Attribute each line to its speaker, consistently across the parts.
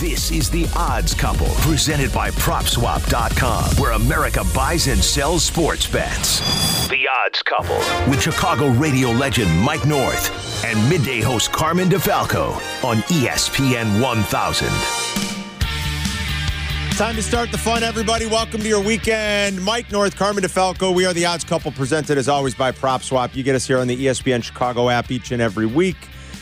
Speaker 1: This is The Odds Couple, presented by PropSwap.com, where America buys and sells sports bets. The Odds Couple, with Chicago radio legend Mike North and midday host Carmen DeFalco on ESPN 1000.
Speaker 2: Time to start the fun, everybody. Welcome to your weekend. Mike North, Carmen DeFalco. We are the odds couple presented as always by PropSwap. You get us here on the ESPN Chicago app each and every week.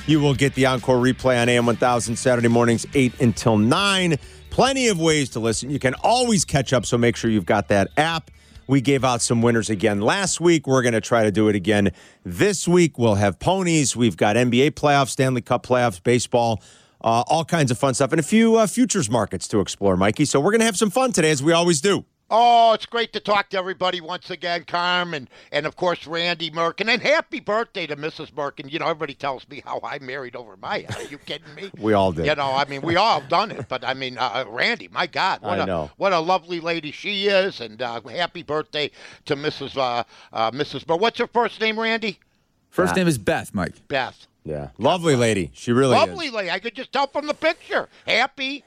Speaker 2: You will get the encore replay on AM 1000 Saturday mornings, 8 until 9. Plenty of ways to listen. You can always catch up, so make sure you've got that app. We gave out some winners again last week. We're going to try to do it again this week. We'll have ponies. We've got NBA playoffs, Stanley Cup playoffs, baseball, uh, all kinds of fun stuff, and a few uh, futures markets to explore, Mikey. So we're going to have some fun today, as we always do.
Speaker 3: Oh, it's great to talk to everybody once again, Carm, and, and of course Randy Merkin. And happy birthday to Mrs. Merkin. You know, everybody tells me how I married over my head. Are you kidding me?
Speaker 2: We all did.
Speaker 3: You know, I mean, we all done it. But I mean, uh, Randy, my God, what
Speaker 2: I
Speaker 3: a
Speaker 2: know.
Speaker 3: what a lovely lady she is. And uh, happy birthday to Mrs. Uh, uh, Mrs. Mer- What's her first name, Randy?
Speaker 4: First name is Beth, Mike.
Speaker 3: Beth.
Speaker 2: Yeah, lovely lady. She really is
Speaker 3: Lovely
Speaker 2: is.
Speaker 3: lady. I could just tell from the picture. Happy,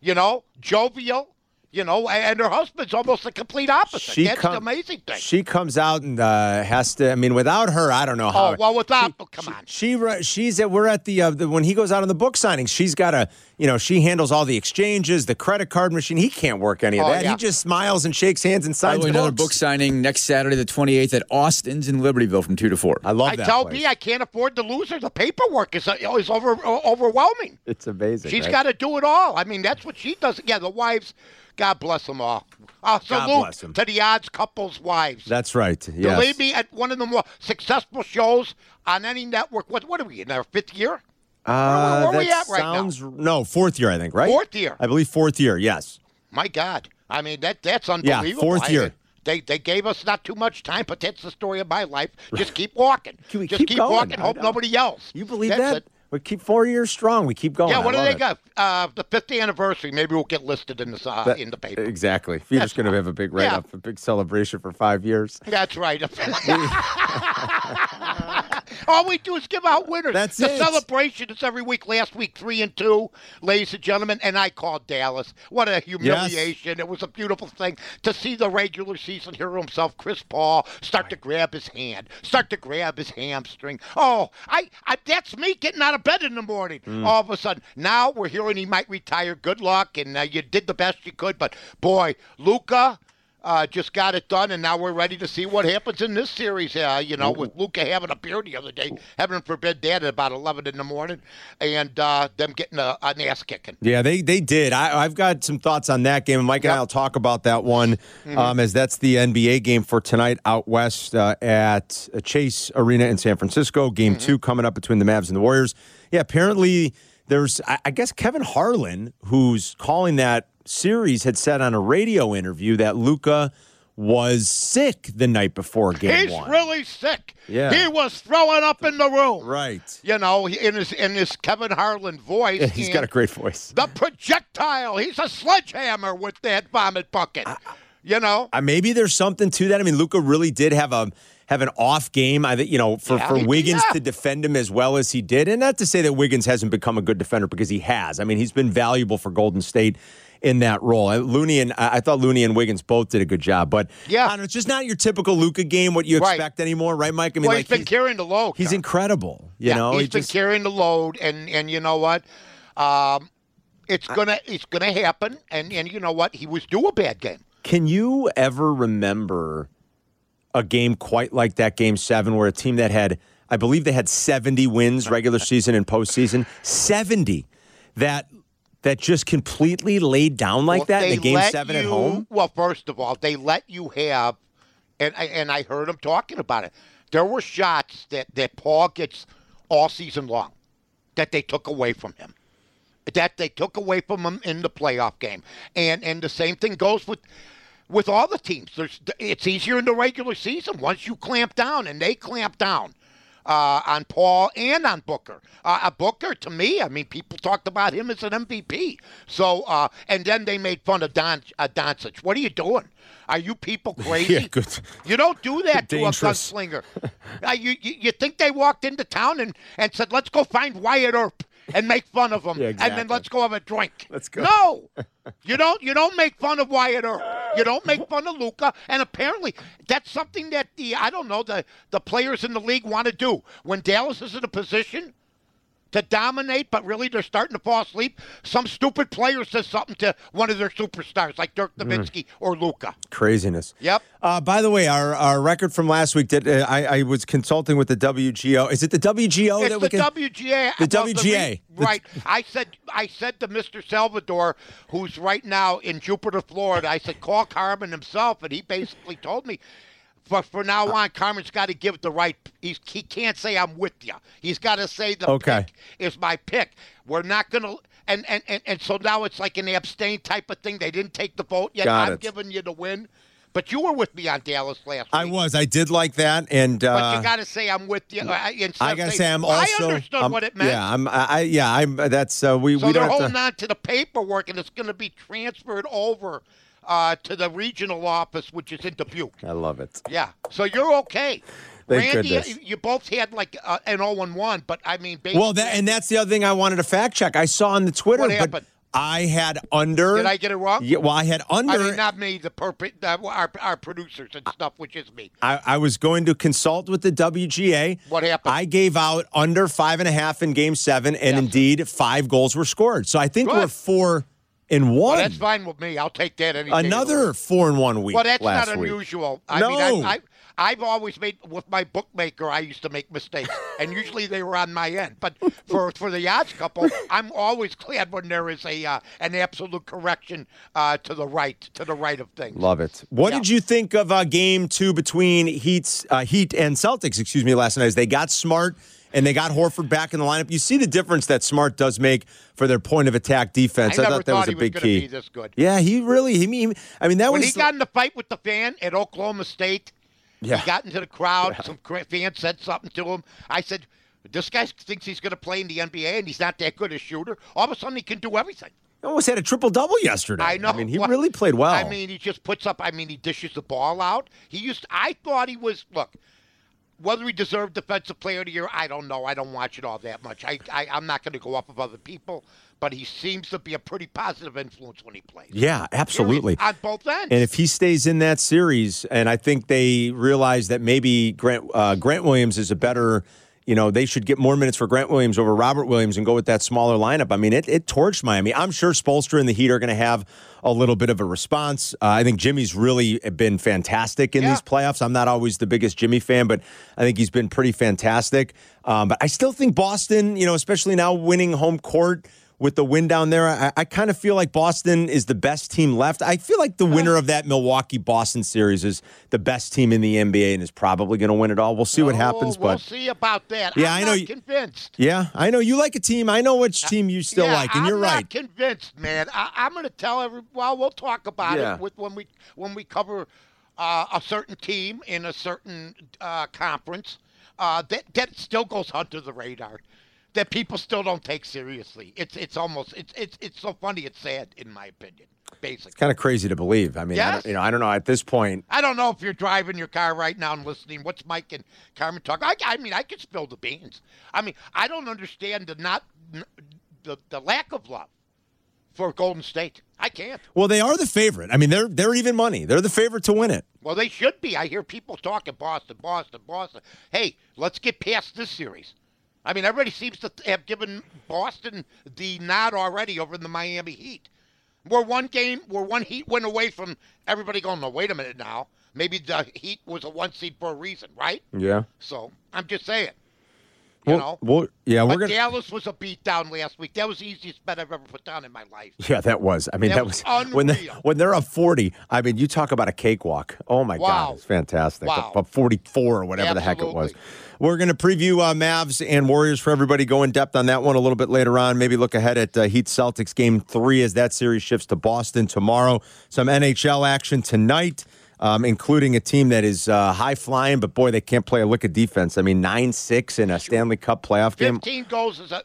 Speaker 3: you know, jovial. You know, and her husband's almost the complete opposite. That's
Speaker 2: com-
Speaker 3: the amazing thing.
Speaker 2: She comes out and uh, has to. I mean, without her, I don't know how.
Speaker 3: Oh well, without oh, come on.
Speaker 2: She ru- she's at we're at the, uh, the when he goes out on the book signings. She's got a you know she handles all the exchanges, the credit card machine. He can't work any of
Speaker 3: Oh,
Speaker 2: that.
Speaker 3: yeah.
Speaker 2: He just smiles and shakes hands and
Speaker 4: By
Speaker 2: signs
Speaker 4: the way, another
Speaker 2: books.
Speaker 4: book signing next Saturday, the 28th, at Austin's in Libertyville from 2 to 4.
Speaker 2: I love
Speaker 3: I
Speaker 2: that.
Speaker 3: tell
Speaker 2: place.
Speaker 3: me I can't afford to lose her. The paperwork is is over overwhelming.
Speaker 2: it's amazing.
Speaker 3: She's
Speaker 2: right?
Speaker 3: got to do it all. I mean, that's what she does. Yeah, the wives. God bless them all. Uh, salute to the odds couples' wives.
Speaker 2: That's right. Yes.
Speaker 3: Believe me, at one of the more successful shows on any network. What what are we in our fifth year?
Speaker 2: Uh,
Speaker 3: where are we at right now?
Speaker 2: sounds no fourth year. I think right.
Speaker 3: Fourth year.
Speaker 2: I believe fourth year. Yes.
Speaker 3: My God, I mean that that's unbelievable.
Speaker 2: Yeah, fourth
Speaker 3: I-
Speaker 2: year.
Speaker 3: They, they gave us not too much time, but that's the story of my life. Just keep walking. Just
Speaker 2: keep
Speaker 3: keep, walking. Hope nobody yells.
Speaker 2: You believe
Speaker 3: That's
Speaker 2: that?
Speaker 3: it.
Speaker 2: We keep four years strong. We keep going.
Speaker 3: Yeah,
Speaker 2: I
Speaker 3: what do they
Speaker 2: it.
Speaker 3: got? Uh, the 50th anniversary. Maybe we'll get listed in, this, uh,
Speaker 2: That-
Speaker 3: in the paper.
Speaker 2: Exactly.
Speaker 3: That's
Speaker 2: just going to have a big
Speaker 3: Yeah.
Speaker 2: write up, a big celebration for five years.
Speaker 3: That's right. All we do is give out winners.
Speaker 2: That's
Speaker 3: the
Speaker 2: it.
Speaker 3: celebration is every week. Last week, three and two, ladies and gentlemen, and I called Dallas. What a humiliation! It was a beautiful thing to see the regular season hero himself, Chris Paul, start to grab his hand, start to grab his hamstring. Oh, I, I that's me getting out of bed in the morning.
Speaker 2: Mm.
Speaker 3: All of a sudden, now we're hearing he might retire. Good luck, and uh, you did the best you could. But boy, Luka uh, just got it done, and now we're ready to see what happens in this series. Uh, you know, with Luka having a beer the other day, heaven forbid that at about 11 in the morning, and uh, them getting a, an ass kicking.
Speaker 2: Yeah, they they did. I, I've got some thoughts on that game. and Mike and I will talk about that one
Speaker 3: Mm-hmm.
Speaker 2: um, as that's the NBA game for tonight out west uh, at Chase Arena in San Francisco. Game
Speaker 3: Mm-hmm.
Speaker 2: two coming up between the Mavs and the Warriors. Yeah, apparently there's, I, I guess Kevin Harlan, who's calling that series, had said on a radio interview that Luka was sick the night before game
Speaker 3: He's
Speaker 2: one.
Speaker 3: really sick.
Speaker 2: Yeah.
Speaker 3: He was throwing up in the room.
Speaker 2: right.
Speaker 3: You know, in his in his Kevin Harlan voice.
Speaker 2: He's got a great voice.
Speaker 3: the projectile. He's a sledgehammer with that vomit bucket. you know.
Speaker 2: Uh, maybe there's something to that. I mean, Luka really did have a have an off game. I think you know for,
Speaker 3: Yeah,
Speaker 2: for Wiggins
Speaker 3: yeah.
Speaker 2: to defend him as well as he did, and not to say that Wiggins hasn't become a good defender because he has. I mean, he's been valuable for Golden State in that role. Uh, Looney and I thought Looney and Wiggins both did a good job, but
Speaker 3: Yeah.
Speaker 2: I don't know, it's just not your typical Luka game. What you
Speaker 3: Right.
Speaker 2: expect anymore, right, Mike? I mean,
Speaker 3: well,
Speaker 2: like
Speaker 3: he's been carrying the load.
Speaker 2: he's incredible. You
Speaker 3: yeah,
Speaker 2: know,
Speaker 3: he's
Speaker 2: he
Speaker 3: been
Speaker 2: just-
Speaker 3: carrying the load, and and you know what, um, it's gonna it's gonna happen, and and you know what, he was due a bad game.
Speaker 2: Can you ever remember a game quite like that game seven, where a team that had, I believe they had 70 wins regular season and postseason, 70 that that just completely laid down like
Speaker 3: Well,
Speaker 2: that in the game seven at home?
Speaker 3: Well, first of all, they let you have, and I, and I heard him talking about it. There were shots that that Paul gets all season long that they took away from him. That they took away from him in the playoff game, and and the same thing goes with with all the teams. There's it's easier in the regular season once you clamp down, and they clamp down. Uh, on Paul and on Booker. Uh, uh, Booker, to me, I mean, people talked about him as an MVP. So, uh, and then they made fun of Don uh, Doncic. What are you doing? Are you people crazy?
Speaker 2: Yeah, good.
Speaker 3: You don't do that to a gunslinger. uh, you, you you think they walked into town and, and said, "Let's go find Wyatt Earp." and make fun of him,
Speaker 2: Yeah,
Speaker 3: and then let's go have a drink.
Speaker 2: Let's go.
Speaker 3: No, you don't. You don't make fun of Wyatt Earp. You don't make fun of Luka. And apparently, that's something that the I don't know the the players in the league want to do when Dallas is in a position to dominate, but really they're starting to fall asleep. Some stupid player says something to one of their superstars, like Dirk
Speaker 2: Mm.
Speaker 3: Nowitzki or Luka.
Speaker 2: Craziness.
Speaker 3: Yep.
Speaker 2: Uh, by the way, our, our record from last week. Did uh, I, I was consulting with the WGO? Is it the WGO
Speaker 3: It's
Speaker 2: that we
Speaker 3: the
Speaker 2: can?
Speaker 3: WGA.
Speaker 2: The
Speaker 3: well,
Speaker 2: WGA.
Speaker 3: re- right. I said I said to Mr. Salvador, who's right now in Jupiter, Florida, I said, call Carmen himself. And he basically told me, for, for now uh, on, Carmen's got to give the right. He's, he can't say, I'm with you. He's got to say, the
Speaker 2: Okay.
Speaker 3: pick is my pick. We're not going to. And, and, and, and so now it's like an abstain type of thing. They didn't take the vote yet.
Speaker 2: Got
Speaker 3: I'm
Speaker 2: it.
Speaker 3: giving you the win. But you were with me on Dallas last week.
Speaker 2: I was. I did like that, and uh,
Speaker 3: But you got to say I'm with you. uh,
Speaker 2: I gotta say I'm also.
Speaker 3: I understood
Speaker 2: I'm-
Speaker 3: what it meant.
Speaker 2: Yeah, I'm. I, I yeah, I'm. That's uh, we.
Speaker 3: So
Speaker 2: we
Speaker 3: they're holding
Speaker 2: to,
Speaker 3: on to the paperwork, and it's going to be transferred over uh, to the regional office, which is in Dubuque.
Speaker 2: I love it.
Speaker 3: Yeah. So you're okay.
Speaker 2: Thank
Speaker 3: Randy,
Speaker 2: goodness.
Speaker 3: you- you both had like uh, an 0 and 1, but I mean, basically,
Speaker 2: Well, that and that's the other thing I wanted to fact check. I saw on the Twitter,
Speaker 3: What
Speaker 2: but
Speaker 3: happened?
Speaker 2: I had under.
Speaker 3: did I get it wrong?
Speaker 2: Yeah, well, I had under.
Speaker 3: I mean, not me, the perp- uh, our, our producers and stuff, which is me.
Speaker 2: I, I was going to consult with the WGA.
Speaker 3: What happened?
Speaker 2: I gave out under five and a half in game seven, and
Speaker 3: Yes.
Speaker 2: indeed five goals were scored. So I think
Speaker 3: Good.
Speaker 2: we're four and
Speaker 3: Well,
Speaker 2: one.
Speaker 3: that's fine with me. I'll take that any day of the
Speaker 2: Another four and one week.
Speaker 3: Well, that's not
Speaker 2: week.
Speaker 3: unusual. I
Speaker 2: No.
Speaker 3: mean, I, I, I've always made with my bookmaker. I used to make mistakes, and usually they were on my end. But for for the odds couple, I'm always glad when there is a uh, an absolute correction uh, to the right to the right of things.
Speaker 2: Love it. What
Speaker 3: Yeah.
Speaker 2: did you think of uh, game two between Heat's uh, Heat and Celtics? Excuse me, last night as they got smart and they got Horford back in the lineup. You see the difference that Smart does make for their point of attack defense.
Speaker 3: I never
Speaker 2: thought that
Speaker 3: thought
Speaker 2: was a
Speaker 3: he was
Speaker 2: big
Speaker 3: gonna
Speaker 2: key.
Speaker 3: be this good.
Speaker 2: Yeah, he really. He mean, I mean that
Speaker 3: When
Speaker 2: was
Speaker 3: he got in the fight with the fan at Oklahoma State,
Speaker 2: Yeah.
Speaker 3: he got into the crowd. Some cra- fan said something to him. I said, "This guy thinks he's going to play in the NBA, and he's not that good a shooter. All of a sudden, he can do everything."
Speaker 2: He almost had a triple double yesterday.
Speaker 3: I know.
Speaker 2: I mean, he
Speaker 3: Well,
Speaker 2: really played well.
Speaker 3: I mean, he just puts up. I mean, he dishes the ball out. He used. I thought he was. Look, whether he deserved Defensive Player of the Year, I don't know. I don't watch it all that much. I, I I'm not going to go off of other people, but he seems to be a pretty positive influence when he plays.
Speaker 2: yeah, absolutely.
Speaker 3: on both ends.
Speaker 2: And if he stays in that series, and I think they realize that maybe Grant uh, Grant Williams is a better, you know, they should get more minutes for Grant Williams over Robert Williams and go with that smaller lineup. I mean, it, it torched Miami. I'm sure Spoelstra and the Heat are going to have a little bit of a response. Uh, I think Jimmy's really been fantastic in
Speaker 3: Yeah.
Speaker 2: these playoffs. I'm not always the biggest Jimmy fan, but I think he's been pretty fantastic. Um, but I still think Boston, you know, especially now winning home court with the win down there, I, I kind of feel like Boston is the best team left. I feel like the winner of that Milwaukee Boston series is the best team in the NBA and is probably going to win it all. We'll see what
Speaker 3: Oh,
Speaker 2: happens,
Speaker 3: we'll
Speaker 2: but
Speaker 3: see about that.
Speaker 2: Yeah,
Speaker 3: I'm
Speaker 2: I know
Speaker 3: Not
Speaker 2: you-
Speaker 3: convinced.
Speaker 2: yeah, I know you like a team. I know which team you still
Speaker 3: yeah,
Speaker 2: like, and
Speaker 3: I'm
Speaker 2: you're
Speaker 3: not
Speaker 2: right.
Speaker 3: convinced, man. I, I'm going to tell every. Well, we'll talk about
Speaker 2: Yeah.
Speaker 3: it with when we when we cover uh, a certain team in a certain uh, conference. Uh, that that still goes under the radar. That people still don't take seriously. It's it's almost it's it's it's so funny. It's sad, in my opinion. Basically, it's
Speaker 2: Kind of crazy to believe. I mean, I
Speaker 3: Yes.
Speaker 2: don't, you know, I don't know at this point.
Speaker 3: I don't know if you're driving your car right now and listening. What's Mike and Carmen talking? I, I mean, I could spill the beans. I mean, I don't understand the not the, the lack of love for Golden State. I can't.
Speaker 2: Well, they are the favorite. I mean, they're they're even money. They're the favorite to win it.
Speaker 3: Well, they should be. I hear people talking Boston, Boston, Boston. Hey, let's get past this series. I mean, everybody seems to have given Boston the nod already over in the Miami Heat. We're one game, we're one Heat win away from everybody going, no, wait a minute now. Maybe the Heat was a one seed for a reason, right?
Speaker 2: Yeah.
Speaker 3: So I'm just saying. You
Speaker 2: Well,
Speaker 3: know?
Speaker 2: well, yeah, we're
Speaker 3: But
Speaker 2: gonna.
Speaker 3: Dallas was a beatdown last week. That was the easiest bet I've ever put down in my life.
Speaker 2: Yeah, that was. I mean,
Speaker 3: That
Speaker 2: that,
Speaker 3: was
Speaker 2: was, when they when they're up forty. I mean, you talk about a cakewalk. Oh my
Speaker 3: Wow.
Speaker 2: God, it's fantastic.
Speaker 3: Wow.
Speaker 2: Up forty four or whatever the heck it was. We're going to preview uh, Mavs and Warriors for everybody. Go in depth on that one a little bit later on. Maybe look ahead at uh, Heat Celtics game three as that series shifts to Boston tomorrow. Some NHL action tonight. Um, including a team that is uh, high flying, but boy, they can't play a lick of defense. I mean, nine six in a Stanley Cup playoff game.
Speaker 3: 15 goals is a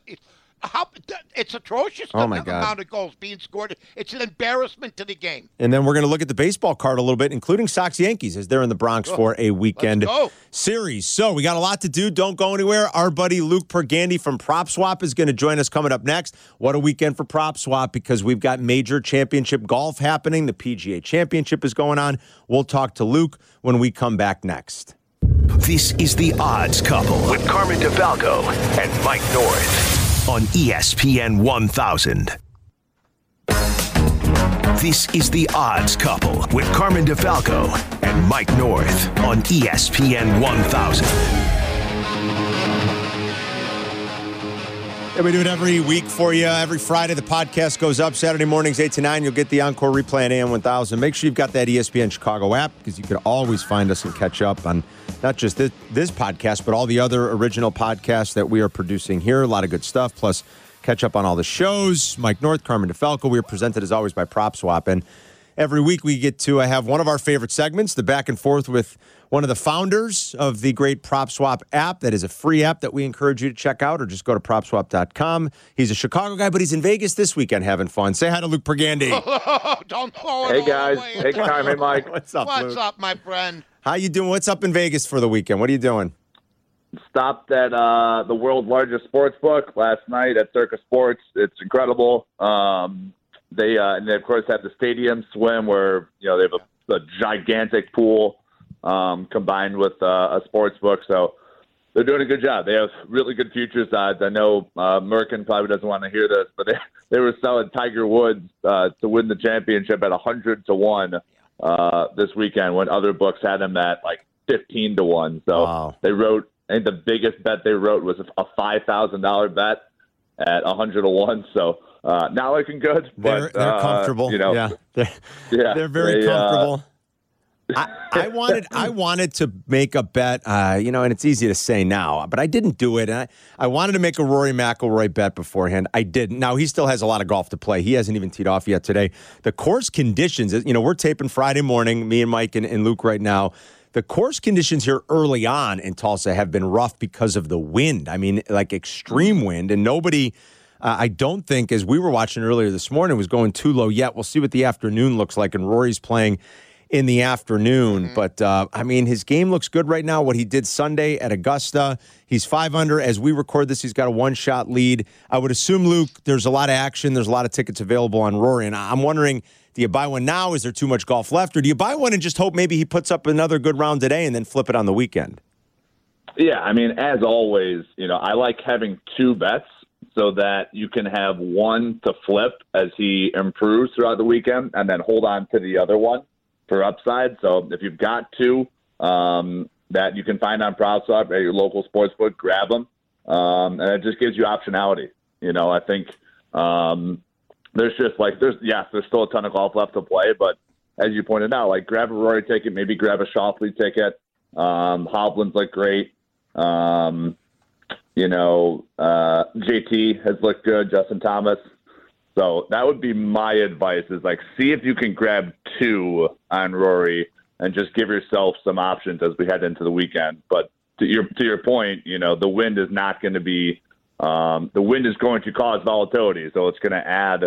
Speaker 3: how it's atrocious.
Speaker 2: Oh, my
Speaker 3: the
Speaker 2: God.
Speaker 3: amount of goals being scored. It's an embarrassment to the game.
Speaker 2: And then we're going to look at the baseball card a little bit, including Sox Yankees, as they're in the Bronx for a weekend
Speaker 3: go.
Speaker 2: series. So we got a lot to do. Don't go anywhere. Our buddy Luke Pergandy from Prop Swap is going to join us coming up next. What a weekend for Prop Swap because we've got major championship golf happening. The PGA Championship is going on. We'll talk to Luke when we come back next.
Speaker 1: This is The Odds Couple with Carmen DeFalco and Mike North on ESPN 1000. This is The Odds Couple with Carmen DeFalco and Mike North on ESPN 1000.
Speaker 2: Yeah, we do it every week for you. Every Friday, the podcast goes up. Saturday mornings, 8 to 9, you'll get the encore replay on AM 1000. Make sure you've got that ESPN Chicago app because you can always find us and catch up on not just this, this podcast, but all the other original podcasts that we are producing here. A lot of good stuff. Plus, catch up on all the shows. Mike North, Carmen DeFalco. We are presented as always by Prop Swap. And every week we get to I have one of our favorite segments, the back and forth with one of the founders of the great Prop Swap app. That is a free app that we encourage you to check out or just go to propswap.com. He's a Chicago guy, but he's in Vegas this weekend having fun. Say hi to Luke Pergandy.
Speaker 3: Don't throw it
Speaker 5: Hey
Speaker 3: all
Speaker 5: guys,
Speaker 3: away.
Speaker 5: hey Carmen, Mike.
Speaker 2: What's up,
Speaker 3: What's
Speaker 2: Luke?
Speaker 3: up, my friend?
Speaker 2: How you doing? What's up in Vegas for the weekend? What are you doing?
Speaker 5: Stopped at uh, the world's largest sports book last night at Circa Sports. It's incredible. Um, they uh, and they of course have the stadium swim where you know they have a, a gigantic pool um, combined with uh, a sports book. So they're doing a good job. They have really good futures odds. I know uh, Merkin probably doesn't want to hear this, but they they were selling Tiger Woods uh, to win the championship at hundred to one uh, this weekend when other books had him at like fifteen to one. So
Speaker 2: Wow.
Speaker 5: they wrote. I think the biggest bet they wrote was a five thousand dollar bet at hundred to one. So uh, not looking good.
Speaker 2: They're,
Speaker 5: but,
Speaker 2: they're
Speaker 5: uh,
Speaker 2: comfortable.
Speaker 5: You know,
Speaker 2: yeah, they're,
Speaker 5: yeah,
Speaker 2: they're very
Speaker 5: they, uh,
Speaker 2: comfortable. I, I wanted I wanted to make a bet, uh, you know, and it's easy to say now, but I didn't do it. And I, I wanted to make a Rory McIlroy bet beforehand. I didn't. Now he still has a lot of golf to play. He hasn't even teed off yet today. The course conditions, you know, we're taping Friday morning, me and Mike and, and Luke right now. The course conditions here early on in Tulsa have been rough because of the wind. I mean, like extreme wind, and nobody. Uh, I don't think, as we were watching earlier this morning, was going too low yet. We'll see what the afternoon looks like. And Rory's playing in the afternoon. But uh, I mean, his game looks good right now. What he did Sunday at Augusta, he's five under. As we record this, he's got a one shot lead. I would assume, Luke, there's a lot of action. There's a lot of tickets available on Rory. And I'm wondering, do you buy one now? Is there too much golf left? Or do you buy one and just hope maybe he puts up another good round today and then flip it on the weekend?
Speaker 5: Yeah, I mean, as always, you know, I like having two bets so that you can have one to flip as he improves throughout the weekend, and then hold on to the other one for upside. So if you've got two um, that you can find on PropSwap at your local sportsbook, grab them, um, and it just gives you optionality. You know, I think um, there's just like there's yes, there's still a ton of golf left to play, but as you pointed out, like grab a Rory ticket, maybe grab a Schauffele ticket. Um, look great. Um, you know, uh, JT has looked good. Justin Thomas. So that would be my advice: is like see if you can grab two on Rory and just give yourself some options as we head into the weekend. But to your to your point, you know, the wind is not going to be um, the wind is going to cause volatility, so it's going to add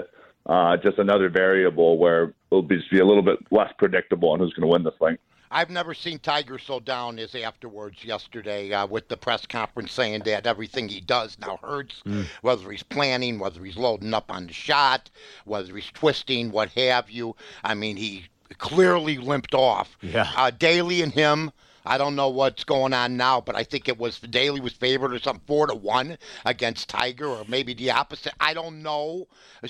Speaker 5: uh, just another variable where it'll be, just be a little bit less predictable on who's going to win this thing.
Speaker 3: I've never seen Tiger so down as afterwards yesterday uh, with the press conference saying that everything he does now hurts, whether he's planning, whether he's loading up on the shot, whether he's twisting, what have you. I mean, he clearly limped off.
Speaker 2: Yeah.
Speaker 3: Uh, Daly and him. I don't know what's going on now, but I think it was Daly was favored or something four to one against Tiger, or maybe the opposite. I don't know.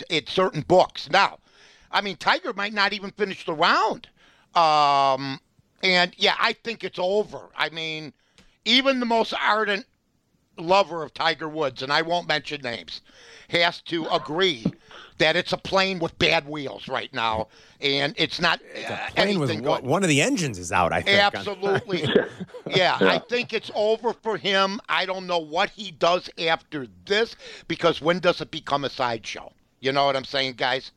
Speaker 3: It's certain books now. I mean, Tiger might not even finish the round. Um, and yeah, I think it's over. I mean, even the most ardent lover of Tiger Woods, and I won't mention names, has to agree that it's a plane with bad wheels right now, and it's not uh,
Speaker 2: Playing with
Speaker 3: anything
Speaker 2: one,
Speaker 3: good.
Speaker 2: one of the engines is out, I think.
Speaker 3: Absolutely. yeah, I think it's over for him. I don't know what he does after this because when does it become a sideshow? You know what I'm saying, guys?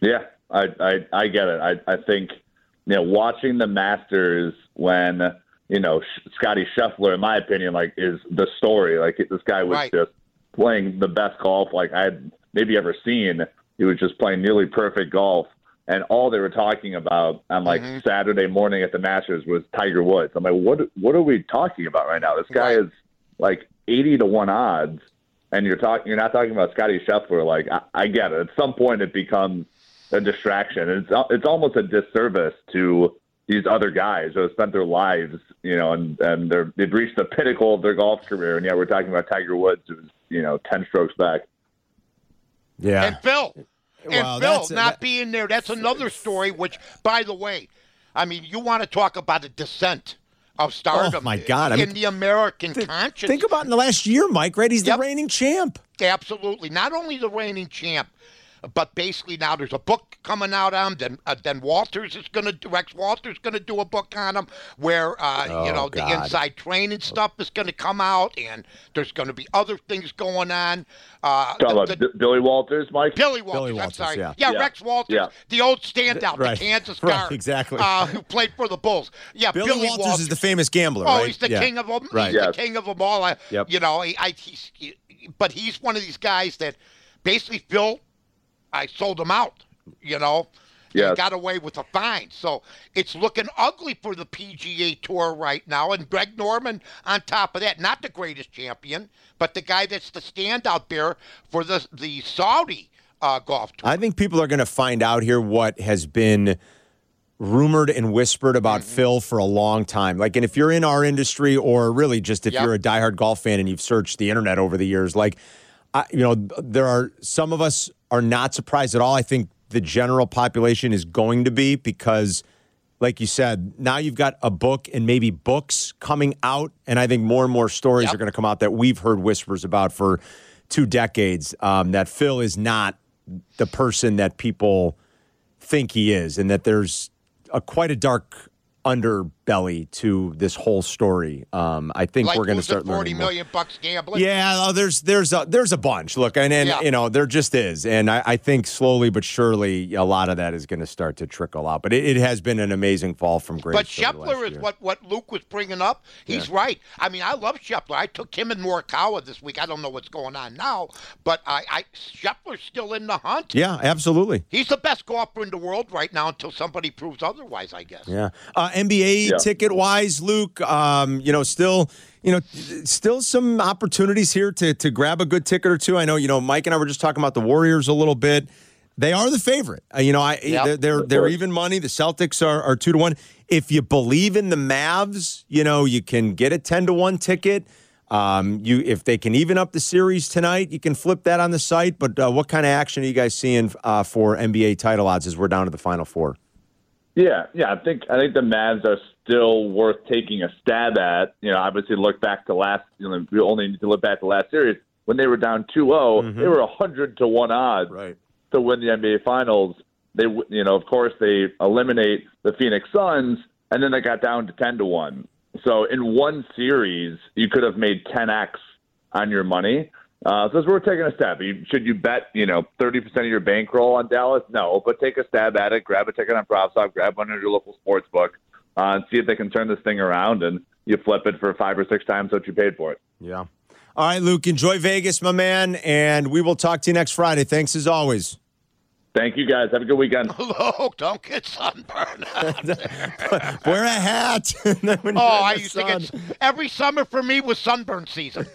Speaker 5: Yeah, I I, I get it. I I think you know watching the Masters when you know Scotty Scheffler, in my opinion, like is the story. Like this guy was
Speaker 3: Right.
Speaker 5: just playing the best golf like I had maybe ever seen. He was just playing nearly perfect golf. And all they were talking about on like
Speaker 3: Mm-hmm.
Speaker 5: Saturday morning at the Masters was Tiger Woods. I'm like, what what are we talking about right now? This guy
Speaker 3: Right.
Speaker 5: is like 80 to one odds, and you're talking you're not talking about Scotty Scheffler. Like I, I get it. At some point, it becomes a distraction. It's it's almost a disservice to these other guys who have spent their lives, you know, and and they're they've reached the pinnacle of their golf career. And yeah, we're talking about Tiger Woods, who's you know ten strokes back.
Speaker 2: Yeah.
Speaker 3: And Phil, and
Speaker 2: Well,
Speaker 3: Phil
Speaker 2: that's-
Speaker 3: not
Speaker 2: that-
Speaker 3: being there, that's another story, which, by the way, I mean, you want to talk about a descent of stardom
Speaker 2: Oh, my God, I
Speaker 3: in
Speaker 2: mean,
Speaker 3: the American conscience.
Speaker 2: Think about in the last year, Mike, right? He's
Speaker 3: Yep.
Speaker 2: the reigning champ.
Speaker 3: Absolutely. Not only the reigning champ, but basically now there's a book coming out on them. Then, uh, then Walters is going to do Rex Walters going to do a book on them where uh, you
Speaker 2: Oh,
Speaker 3: know the
Speaker 2: God.
Speaker 3: inside training stuff is going to come out, and there's going to be other things going on. Uh,
Speaker 5: Talking
Speaker 3: the- the-
Speaker 5: B- Billy Walters, Mike.
Speaker 3: Billy Walters,
Speaker 2: Billy
Speaker 3: I'm
Speaker 2: Walters,
Speaker 3: sorry.
Speaker 2: yeah.
Speaker 5: Yeah.
Speaker 3: Rex Walters,
Speaker 5: Yeah.
Speaker 3: the old standout,
Speaker 2: Right.
Speaker 3: the Kansas
Speaker 2: Right,
Speaker 3: guard.
Speaker 2: exactly.
Speaker 3: Uh, who played for the Bulls. Yeah,
Speaker 2: Billy,
Speaker 3: Billy,
Speaker 2: Walters, is the famous gambler,
Speaker 3: Oh,
Speaker 2: right?
Speaker 3: he's the
Speaker 2: Yeah.
Speaker 3: king of them.
Speaker 2: Right.
Speaker 3: He's
Speaker 5: Yes.
Speaker 3: the king of them all. I,
Speaker 2: Yep.
Speaker 3: You know, I, I, he's, he, but he's one of these guys that basically Phil, I sold him out. You know, Yeah. got away with a fine. So it's looking ugly for the PGA Tour right now. And Greg Norman on top of that, not the greatest champion, but the guy that's the standout there for the the Saudi uh, golf tour.
Speaker 2: I think people are going to find out here what has been rumored and whispered about
Speaker 3: Mm-hmm.
Speaker 2: Phil for a long time. Like, and if you're in our industry, or really just if
Speaker 3: Yep.
Speaker 2: you're a diehard golf fan and you've searched the internet over the years, like, I, you know, there are some of us are not surprised at all. I think the general population is going to be because. Like you said, now you've got a book and maybe books coming out, and I think more and more stories
Speaker 3: Yep.
Speaker 2: are going to come out that we've heard whispers about for two decades. Um, that Phil is not the person that people think he is, and that there's a quite a dark underbelly to this whole story. Um, I think
Speaker 3: like
Speaker 2: we're going to start
Speaker 3: forty
Speaker 2: more.
Speaker 3: bucks gambling.
Speaker 2: Yeah, oh, there's there's a there's a bunch. Look, and, and
Speaker 3: Yeah.
Speaker 2: you know there just is, and I, I think slowly but surely a lot of that is going to start to trickle out. But it, it has been an amazing fall from grace.
Speaker 3: But
Speaker 2: the
Speaker 3: is
Speaker 2: year.
Speaker 3: what, what Luke was bringing up. He's right. I mean, I love Scheffler. I took him in Morikawa this week. I don't know what's going on now, but I, I Scheffler's still in the hunt.
Speaker 2: Yeah, absolutely.
Speaker 3: He's the best golfer in the world right now until somebody proves otherwise, I guess.
Speaker 2: Yeah. Uh, NBA
Speaker 5: Yeah.
Speaker 2: ticket wise, Luke, um, you know, still, you know, still some opportunities here to to grab a good ticket or two. I know, you know, Mike and I were just talking about the Warriors a little bit. They are the favorite. Uh, you know, I
Speaker 3: Yep.
Speaker 2: they're they're, they're even money. The Celtics are are two to one. If you believe in the Mavs, you know, you can get a ten to one ticket. Um, you if they can even up the series tonight, you can flip that on the site. But uh, what kind of action are you guys seeing uh, for NBA title odds as we're down to the final four?
Speaker 5: Yeah, yeah. I think I think the Mavs are still worth taking a stab at. You know, obviously look back to last. You know, we only need to look back to last series when they were down 2-0. Mm-hmm. They were hundred to one odds
Speaker 2: Right.
Speaker 5: to win the NBA Finals. They, you know, of course, they eliminate the Phoenix Suns, and then they got down to ten to one. So in one series, you could have made 10x on your money. Uh, so we're taking a stab. You, should you bet, you know, 30% of your bankroll on Dallas? No, but take a stab at it. Grab a ticket on PropSwap. Grab one at your local sports book, uh, and see if they can turn this thing around. And you flip it for five or six times what you paid for it.
Speaker 2: Yeah. All right, Luke, enjoy Vegas, my man, and we will talk to you next Friday. Thanks as always.
Speaker 5: Thank you guys. Have a good weekend.
Speaker 3: Look, don't get sunburned.
Speaker 2: Wear a hat.
Speaker 3: Oh, I used
Speaker 2: sun.
Speaker 3: to get every summer for me was sunburn season.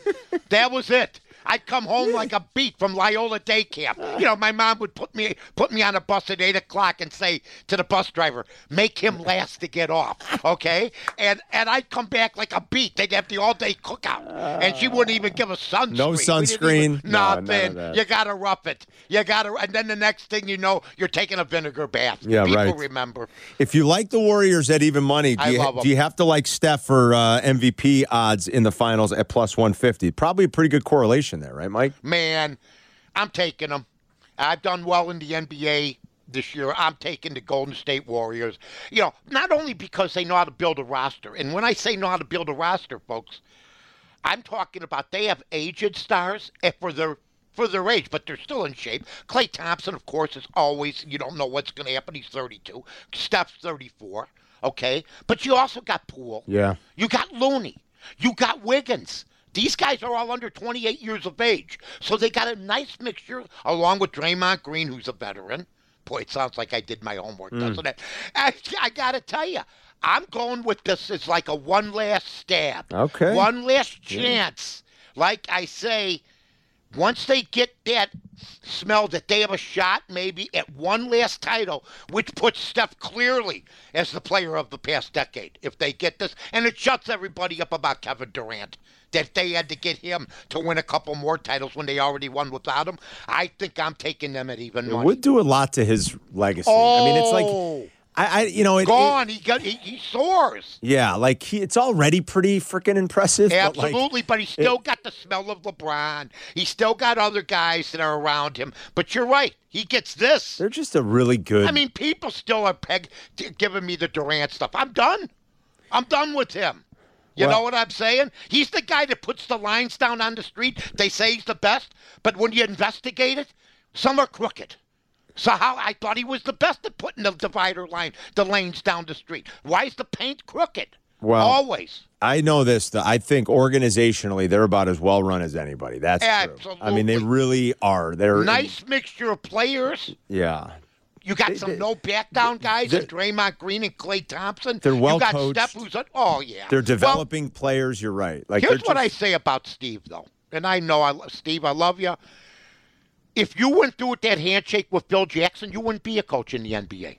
Speaker 3: that was it. I'd come home like a beat from Loyola Day Camp. You know, my mom would put me put me on a bus at eight o'clock and say to the bus driver, "Make him last to get off." Okay, and and I'd come back like a beat. They'd have the all day cookout, and she wouldn't even give us sunscreen.
Speaker 2: No sunscreen?
Speaker 3: even-
Speaker 2: No,
Speaker 3: nothing.
Speaker 2: that.
Speaker 3: you gotta rough it. You gotta, and then the next thing you know, you're taking a vinegar bath.
Speaker 2: Yeah,
Speaker 3: People
Speaker 2: right.
Speaker 3: remember.
Speaker 2: If you like the Warriors at even money, do
Speaker 3: I
Speaker 2: you,
Speaker 3: love 'em.
Speaker 2: do you have to like Steph for uh, MVP odds in the finals at plus 150? Probably a pretty good correlation there, right, Mike?
Speaker 3: man, I'm taking them. I've done well in the NBA this year. I'm taking the Golden State Warriors. You know, not only because they know how to build a roster, and when I say know how to build a roster, folks, I'm talking about they have aged stars eh, for their for their age, but they're still in shape. Klay Thompson, of course, is always you don't know what's going to happen. He's 32. Steph's 34. Okay, but you also got Poole.
Speaker 2: Yeah.
Speaker 3: You got Looney. You got Wiggins. These guys are all under 28 years of age. So they got a nice mixture along with Draymond Green, who's a veteran. Boy, it sounds like I did my homework,
Speaker 2: Hmm.
Speaker 3: doesn't it? I, I got to tell you, I'm going with this as like a one last stab.
Speaker 2: Okay.
Speaker 3: One last chance. Like I say, once they get that smell that they have a shot maybe at one last title, which puts Steph clearly as the player of the past decade, if they get this, and it shuts everybody up about Kevin Durant. That they had to get him to win a couple more titles when they already won without him. I think I'm taking them at even
Speaker 2: It
Speaker 3: money.
Speaker 2: would do a lot to his legacy. I mean, it's like
Speaker 3: Oh.
Speaker 2: I, I you know, it, it-
Speaker 3: Gone. he got he, he soars.
Speaker 2: yeah, like he, it's already pretty freaking impressive. but, like,
Speaker 3: Absolutely, but he still got the smell of LeBron. He's still got other guys that are around him. But you're right. He gets this.
Speaker 2: they're just a really good.
Speaker 3: I mean, people still are peg giving me the Durant stuff. I'm done. I'm done with him. You
Speaker 2: Well-
Speaker 3: know what I'm saying? He's the guy that puts the lines down on the street. They say he's the best, but when you investigate it, some are crooked. So how I thought he was the best at putting the divider line, the lanes down the street. Why is the paint crooked?
Speaker 2: Well-
Speaker 3: always.
Speaker 2: I know this. That I think organizationally, they're about as well run as anybody. That's true. I mean, they really are. They're
Speaker 3: Nice mixture of players.
Speaker 2: Yeah.
Speaker 3: You got
Speaker 2: They-
Speaker 3: some
Speaker 2: they-
Speaker 3: no back down guys and Draymond Green and Klay Thompson.
Speaker 2: They're well
Speaker 3: You got
Speaker 2: coached.
Speaker 3: Steph who's a, oh yeah.
Speaker 2: They're
Speaker 3: Well,
Speaker 2: developing players. You're right. Like
Speaker 3: here's
Speaker 2: they're
Speaker 3: what I say about Steve though, and I know I lo- Steve, I love you. If you went through with that handshake with Phil Jackson, you wouldn't be a coach in the NBA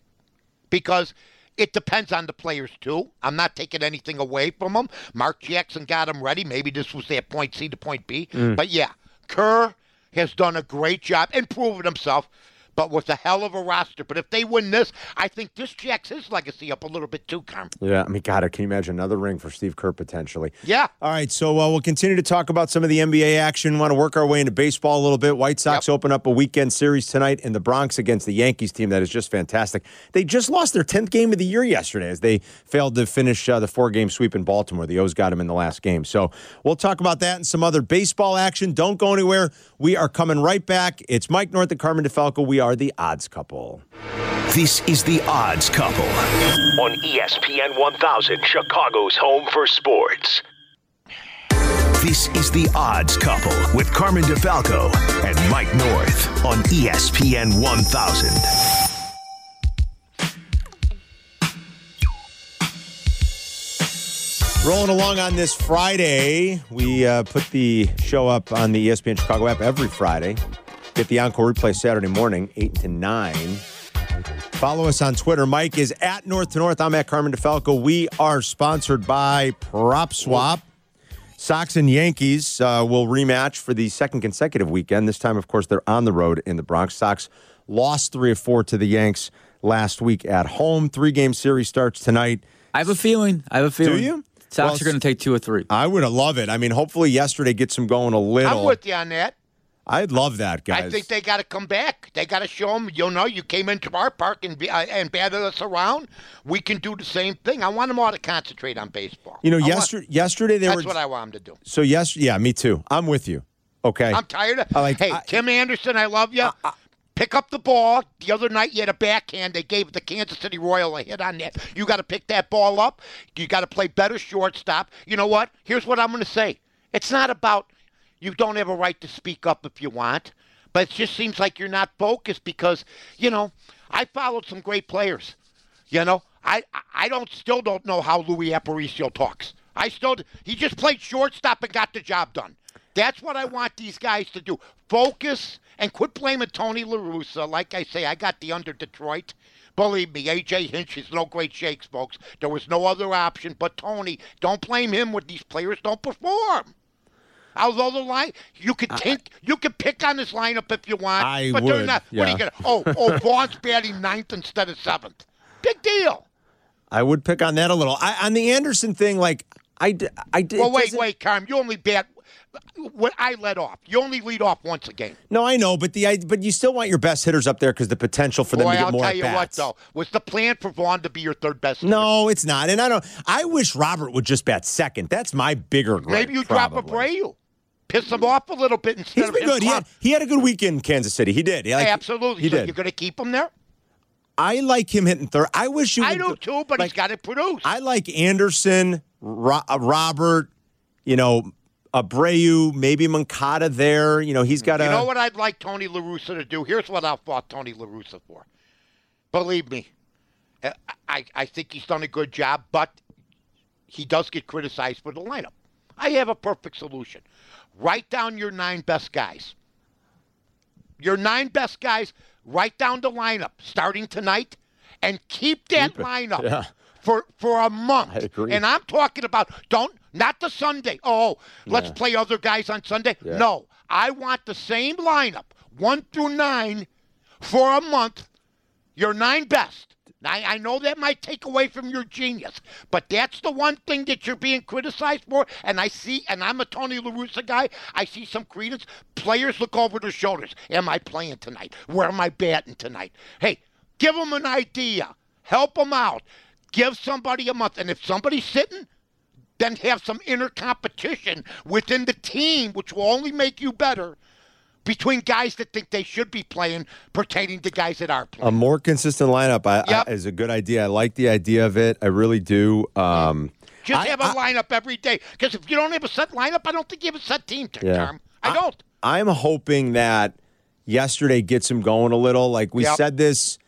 Speaker 3: because it depends on the players too. I'm not taking anything away from them. Mark Jackson got him ready. Maybe this was their point C to point B.
Speaker 2: Mm.
Speaker 3: But yeah, Kerr has done a great job and proven himself. But with a hell of a roster. But if they win this, I think this jacks his legacy up a little bit too, Carm.
Speaker 2: Yeah, I mean, God, can you imagine another ring for Steve Kerr potentially?
Speaker 3: Yeah.
Speaker 2: All right, so uh, we'll continue to talk about some of the NBA action. Want to work our way into baseball a little bit. White Sox
Speaker 3: Yep.
Speaker 2: open up a weekend series tonight in the Bronx against the Yankees team that is just fantastic. They just lost their 10th game of the year yesterday as they failed to finish uh, the four game sweep in Baltimore. The O's got them in the last game. So we'll talk about that and some other baseball action. Don't go anywhere. We are coming right back. It's Mike North and Carmen DeFalco. We are the odds couple.
Speaker 1: This is the Odds Couple on ESPN 1000, Chicago's home for sports. This is the Odds Couple with Carmen DeFalco and Mike North on ESPN 1000.
Speaker 2: Rolling along on this Friday, we uh, put the show up on the ESPN Chicago app every Friday. Get the encore replay Saturday morning, 8 to 9. Follow us on Twitter. Mike is at North to North. I'm at Carmen DeFalco. We are sponsored by Prop Swap. Sox and Yankees uh, will rematch for the second consecutive weekend. This time, of course, they're on the road in the Bronx. Sox lost three of four to the Yanks last week at home. Three game series starts tonight.
Speaker 4: I have a feeling. I have a feeling.
Speaker 2: Do you?
Speaker 4: Sox
Speaker 2: Well,
Speaker 4: are going to take two or three.
Speaker 2: I would love it. I mean, hopefully yesterday gets them going a little.
Speaker 3: I'm with you on that.
Speaker 2: I'd love that, guys.
Speaker 3: I think they got to come back. They got to show them, you know, you came into our park and be, uh, and batted us around. We can do the same thing. I want them all to concentrate on baseball.
Speaker 2: you know,
Speaker 3: I want-
Speaker 2: yesterday, yesterday they
Speaker 3: that's
Speaker 2: were.
Speaker 3: what I want them to do.
Speaker 2: so yes, yeah, me too. I'm with you. Okay.
Speaker 3: I'm tired of.
Speaker 2: I like-
Speaker 3: hey,
Speaker 2: I-
Speaker 3: Tim Anderson, I love you. Pick up the ball. The other night you had a backhand. They gave the Kansas City Royal a hit on that. You got to pick that ball up. You got to play better shortstop. You know what? Here's what I'm going to say. It's not about you don't have a right to speak up if you want, but it just seems like you're not focused because you know I followed some great players. You know, I I- don't still don't know how Louis Aparicio talks. I still he just played shortstop and got the job done. That's what I want these guys to do. Focus and quit blaming Tony La Russa. Like I say, I got the under Detroit. Believe me, AJ Hinch is no great shakes, folks. There was no other option but Tony. Don't blame him when these players don't perform. Although the line, you could think, you could pick on this lineup if you want,
Speaker 2: I
Speaker 3: but they're
Speaker 2: would,
Speaker 3: not. What are you gonna? Oh, oh, Vaughn's batting ninth instead of seventh. Big deal.
Speaker 2: I would pick on that a little. I, on the Anderson thing, like I, I did.
Speaker 3: Well, wait, wait, Carm. You only bat when I let off. You only lead off once a game.
Speaker 2: No, I know, but the but you still want your best hitters up there because the potential for them
Speaker 3: Boy,
Speaker 2: to get
Speaker 3: I'll
Speaker 2: more
Speaker 3: tell
Speaker 2: at
Speaker 3: you what, though, was the plan for Vaughn to be your third best? hitter?
Speaker 2: No, it's not, and I don't. I wish Robert would just bat second. That's my bigger.
Speaker 3: maybe you drop. Abreu, piss him off a little bit instead
Speaker 2: He's
Speaker 3: of
Speaker 2: been good. He had, he had a good weekend in Kansas City. He did. He, like,
Speaker 3: Absolutely.
Speaker 2: He
Speaker 3: so
Speaker 2: did.
Speaker 3: You're going to keep him there?
Speaker 2: I like him hitting third. I wish you.
Speaker 3: I
Speaker 2: would
Speaker 3: do too, but
Speaker 2: like,
Speaker 3: he's got to produce.
Speaker 2: I like Anderson, Ro- uh, Robert, you know, Abreu, maybe Moncada there. You know, he's got a.
Speaker 3: You know what I'd like Tony La Russa to do? Here's what I'll fought Tony La Russa for. Believe me, I, I, I think he's done a good job, but he does get criticized for the lineup. I have a perfect solution. Write down your nine best guys. Your nine best guys, write down the lineup starting tonight and keep that
Speaker 2: Keep
Speaker 3: lineup
Speaker 2: Yeah.
Speaker 3: for, for a month. And I'm talking about don't not the Sunday. Oh, let's play other guys on Sunday.
Speaker 2: Yeah.
Speaker 3: No. I want the same lineup, one through nine, for a month. Your nine best. I, I know that might take away from your genius, but that's the one thing that you're being criticized for. And I see, and I'm a Tony La Russa guy. I see some credence. Players look over their shoulders. Am I playing tonight? Where am I batting tonight? Hey, give them an idea. Help them out. Give somebody a month. And if somebody's sitting, then have some inner competition within the team, which will only make you better between guys that think they should be playing pertaining to guys that are playing.
Speaker 2: a more consistent lineup I,
Speaker 3: Yep.
Speaker 2: I, is a good idea. I like the idea of it. I really do. Um,
Speaker 3: Just
Speaker 2: I-
Speaker 3: have a lineup every day. Because if you don't have a set lineup, I don't think you have a set team term.
Speaker 2: Yeah.
Speaker 3: I don't.
Speaker 2: I'm hoping that yesterday gets him going a little. Like we
Speaker 3: Yep.
Speaker 2: said this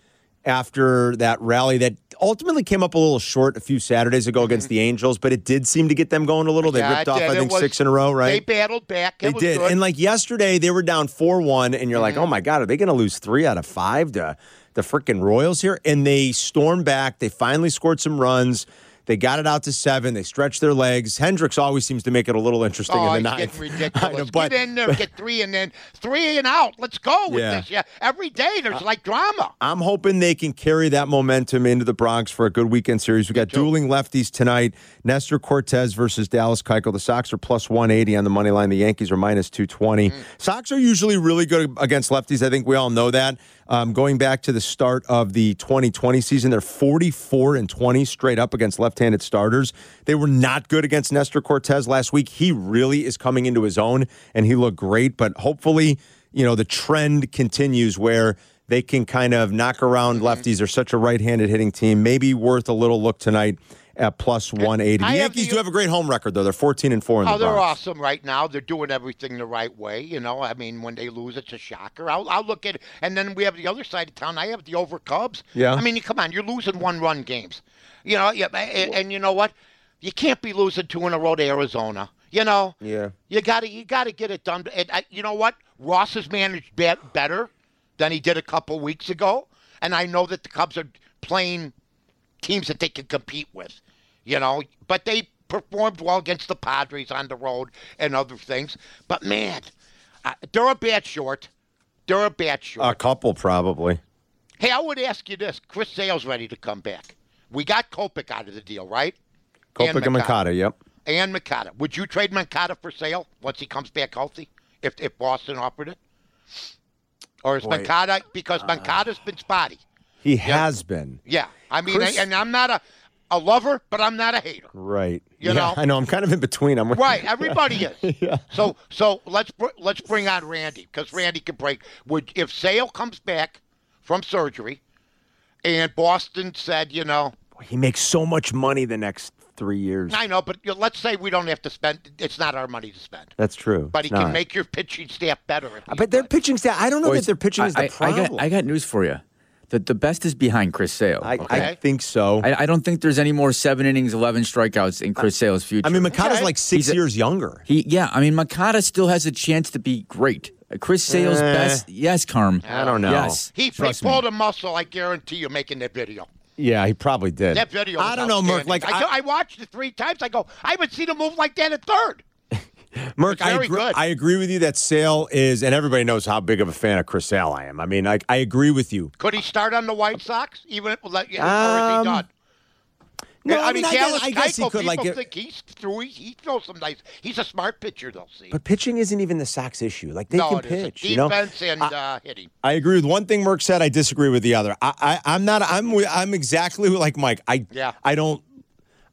Speaker 2: after that rally that ultimately came up a little short a few Saturdays ago against the Angels, but it did seem to get them going a little. They
Speaker 3: Mm-hmm. Yeah,
Speaker 2: ripped off. I think,
Speaker 3: was-
Speaker 2: six in a row, right?
Speaker 3: They battled back. It
Speaker 2: They did.
Speaker 3: good.
Speaker 2: And like yesterday, they were down 4 1, and you're like,
Speaker 3: Mm-hmm.
Speaker 2: oh my God, are they going to lose three out of five to the freaking Royals here? And they stormed back. They finally scored some runs. They got it out to seven. They stretched their legs. Hendriks always seems to make it a little interesting
Speaker 3: Oh,
Speaker 2: in the ninth.
Speaker 3: getting ridiculous.
Speaker 2: know, but-
Speaker 3: get in there, get three, and then three and out. Let's go with
Speaker 2: Yeah.
Speaker 3: this. Yeah, every day there's like drama.
Speaker 2: I'm hoping they can carry that momentum into the Bronx for a good weekend series. We got dueling lefties tonight. Nestor Cortes versus Dallas Keuchel. The Sox are plus 180 on the money line. The Yankees are minus 220. Mm. Sox are usually really good against lefties. I think we all know that. Um, going back to the start of the 2020 season, they're 44 and 20 straight up against left-handed starters. They were not good against Nestor Cortes last week. He really is coming into his own, and he looked great. But hopefully, you know, the trend continues where they can kind of knock around lefties. They're such a right-handed hitting team. Maybe worth a little look tonight at plus 180.
Speaker 3: I
Speaker 2: The Yankees
Speaker 3: the-
Speaker 2: do have a great home record, though. They're 14 and 4 in the game.
Speaker 3: Oh,
Speaker 2: the
Speaker 3: they're
Speaker 2: Bronx.
Speaker 3: awesome right now. They're doing everything the right way. You know, I mean, when they lose, it's a shocker. I'll, I'll look at it. And then we have the other side of town. I have the over Cubs.
Speaker 2: Yeah.
Speaker 3: I mean, come on, you're losing one run games. You know, yeah, and, and you know what? You can't be losing two in a row to Arizona. You know.
Speaker 2: Yeah.
Speaker 3: You got to you got to get it done. And I, you know what? Ross has managed be- better than he did a couple weeks ago, and I know that the Cubs are playing teams that they can compete with. You know, but they performed well against the Padres on the road and other things. But man, uh, they're a bat short. They're a bat short.
Speaker 2: A couple, probably.
Speaker 3: hey, I would ask you this: Chris Sale's ready to come back. We got Kopech out of the deal, right?
Speaker 2: Kopech and Moncada, yep.
Speaker 3: And Moncada. Would you trade Moncada for sale once he comes back healthy? If if Boston offered it, or is
Speaker 2: Boy.
Speaker 3: Moncada because Moncada's been spotty?
Speaker 2: He has been.
Speaker 3: Yeah, I mean,
Speaker 2: Chris-
Speaker 3: and I'm not a a lover, but I'm not a hater.
Speaker 2: Right.
Speaker 3: You
Speaker 2: yeah,
Speaker 3: know?
Speaker 2: I know. I'm kind of in between. I'm
Speaker 3: Right, everybody is.
Speaker 2: Yeah.
Speaker 3: So so let's br- let's bring on Randy because Randy can break. Would if Sale comes back from surgery, and Boston said, you know,
Speaker 2: He makes so much money the next three years.
Speaker 3: I know, but you know, let's say we don't have to spend. It's not our money to spend,
Speaker 2: That's true.
Speaker 3: but he
Speaker 2: It's
Speaker 3: can
Speaker 2: not.
Speaker 3: make your pitching staff better. if
Speaker 2: But their pitching staff, I don't know
Speaker 4: Boys,
Speaker 2: that their pitching is the
Speaker 4: I, I
Speaker 2: problem.
Speaker 4: got, I got news for you. The, the best is behind Chris Sale.
Speaker 2: I, I think so. I,
Speaker 4: I, I don't think there's any more seven innings, 11 strikeouts in Chris Sale's future.
Speaker 2: I mean, Moncada's
Speaker 3: Okay.
Speaker 2: like six
Speaker 4: a-
Speaker 2: years younger.
Speaker 4: he, yeah, I mean, Moncada still has a chance to be great. Chris Sale's
Speaker 2: Eh.
Speaker 4: best, yes, Carm.
Speaker 2: I don't know.
Speaker 4: Yes.
Speaker 3: he, he
Speaker 4: Trust me.
Speaker 3: pulled a muscle. I guarantee you, making that video.
Speaker 2: Yeah, he probably did.
Speaker 3: That video.
Speaker 2: I don't know, Merck. Like,
Speaker 3: I,
Speaker 2: I,
Speaker 3: I watched it three times. I go, I haven't seen him move like that at third.
Speaker 2: Merck, I agree. I agree with you that Sale is, and everybody knows how big of a fan of Chris Sale I am. I mean, I, I agree with you.
Speaker 3: Could he start on the White Sox, even if, like, or is
Speaker 2: Um? No,
Speaker 3: Yeah,
Speaker 2: I mean, I
Speaker 3: Dallas
Speaker 2: guess, I guess he could. Like,
Speaker 3: think he's through. He, he throws some nice. He's a smart pitcher, they'll see.
Speaker 2: but pitching isn't even the Sox issue. Like, they
Speaker 3: no,
Speaker 2: can pitch. You know,
Speaker 3: Defense and uh, hitting.
Speaker 2: I agree with one thing Merck said. I disagree with the other. I, I I'm not. I'm I'm exactly like Mike. I
Speaker 3: Yeah.
Speaker 2: I don't.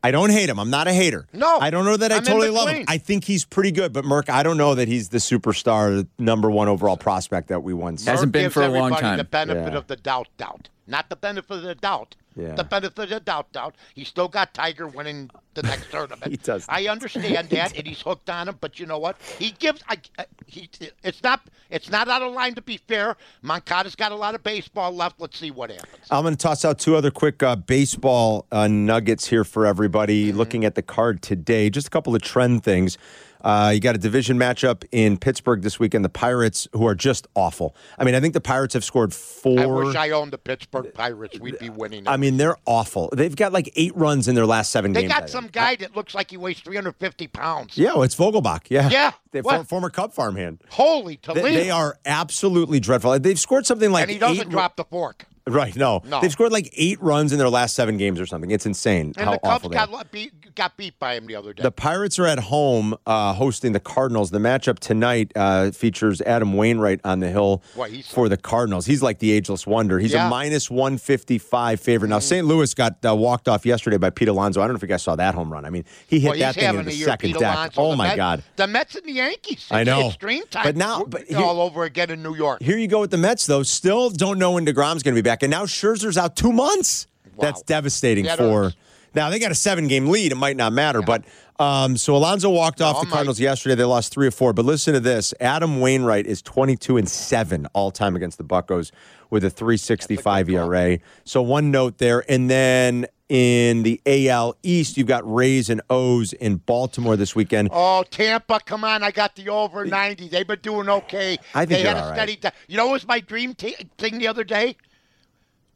Speaker 2: I don't hate him. I'm not a hater.
Speaker 3: No,
Speaker 2: I don't know that I
Speaker 3: I'm
Speaker 2: totally love him. I think he's pretty good, but Merck, I don't know that he's the superstar, the number one overall prospect that we once.
Speaker 4: Hasn't been for a long time.
Speaker 3: The benefit
Speaker 2: Yeah.
Speaker 3: of the doubt, doubt. Not the benefit of the doubt.
Speaker 2: Yeah.
Speaker 3: The benefit of the doubt, doubt. He still got Tiger winning the next tournament.
Speaker 2: He does.
Speaker 3: I understand that, and he's hooked on him. But you know what? He gives. I, I, he. It's not. It's not out of line to be fair. Moncada's got a lot of baseball left. Let's see what happens.
Speaker 2: I'm going to toss out two other quick uh, baseball uh, nuggets here for everybody
Speaker 3: Mm-hmm.
Speaker 2: looking at the card today. Just a couple of trend things. Uh, you got a division matchup in Pittsburgh this weekend. The Pirates, who are just awful. I mean, I think the Pirates have scored four.
Speaker 3: I wish I owned the Pittsburgh Pirates. We'd be winning.
Speaker 2: I mean, they're awful. They've got like eight runs in their last seven
Speaker 3: they
Speaker 2: games. I
Speaker 3: got some guy that looks like he weighs 350 pounds.
Speaker 2: Yeah, well, it's Vogelbach. Yeah,
Speaker 3: Yeah,
Speaker 2: The
Speaker 3: what?
Speaker 2: for- former Cub farmhand.
Speaker 3: Holy
Speaker 2: They,
Speaker 3: Toledo!
Speaker 2: they are absolutely dreadful. They've scored something like
Speaker 3: and he doesn't
Speaker 2: eight.
Speaker 3: drop the fork.
Speaker 2: Right, no.
Speaker 3: No.
Speaker 2: They've scored like eight runs in their last seven games or something. It's insane
Speaker 3: And
Speaker 2: how
Speaker 3: the Cubs
Speaker 2: awful they
Speaker 3: got beat, got beat by him the other day.
Speaker 2: The Pirates are at home uh, hosting the Cardinals. The matchup tonight uh, features Adam Wainwright on the hill for the Cardinals. He's like the ageless wonder. He's
Speaker 3: Yeah.
Speaker 2: A minus 155 favorite. Now, St. Louis got uh, walked off yesterday by Pete Alonso. I don't know if you guys saw that home run. I mean, he hit
Speaker 3: Well,
Speaker 2: that thing in the second
Speaker 3: Pete
Speaker 2: deck.
Speaker 3: Alonso.
Speaker 2: Oh, my
Speaker 3: Met-
Speaker 2: God.
Speaker 3: The Mets and the Yankees.
Speaker 2: I know.
Speaker 3: It's dream time.
Speaker 2: But now- but here-
Speaker 3: all over again in New York.
Speaker 2: Here you go with the Mets, though. Still don't know when DeGrom's going to be back. And now Scherzer's out two months.
Speaker 3: Wow.
Speaker 2: That's devastating
Speaker 3: That
Speaker 2: for.
Speaker 3: hurts.
Speaker 2: Now, they got a seven game lead. It might not matter. But um, so Alonso walked off the Cardinals yesterday. They lost three or four. But listen to this Adam Wainwright is 22 and 7 all time against the Buccos with a 365 ERA. So one note there. And then in the AL East, you've got Rays and O's in Baltimore this weekend.
Speaker 3: Oh, Tampa, come on. I got the over 90. They've been doing okay.
Speaker 2: I think
Speaker 3: they had a
Speaker 2: all right.
Speaker 3: steady. You know what was my dream t- thing the other day?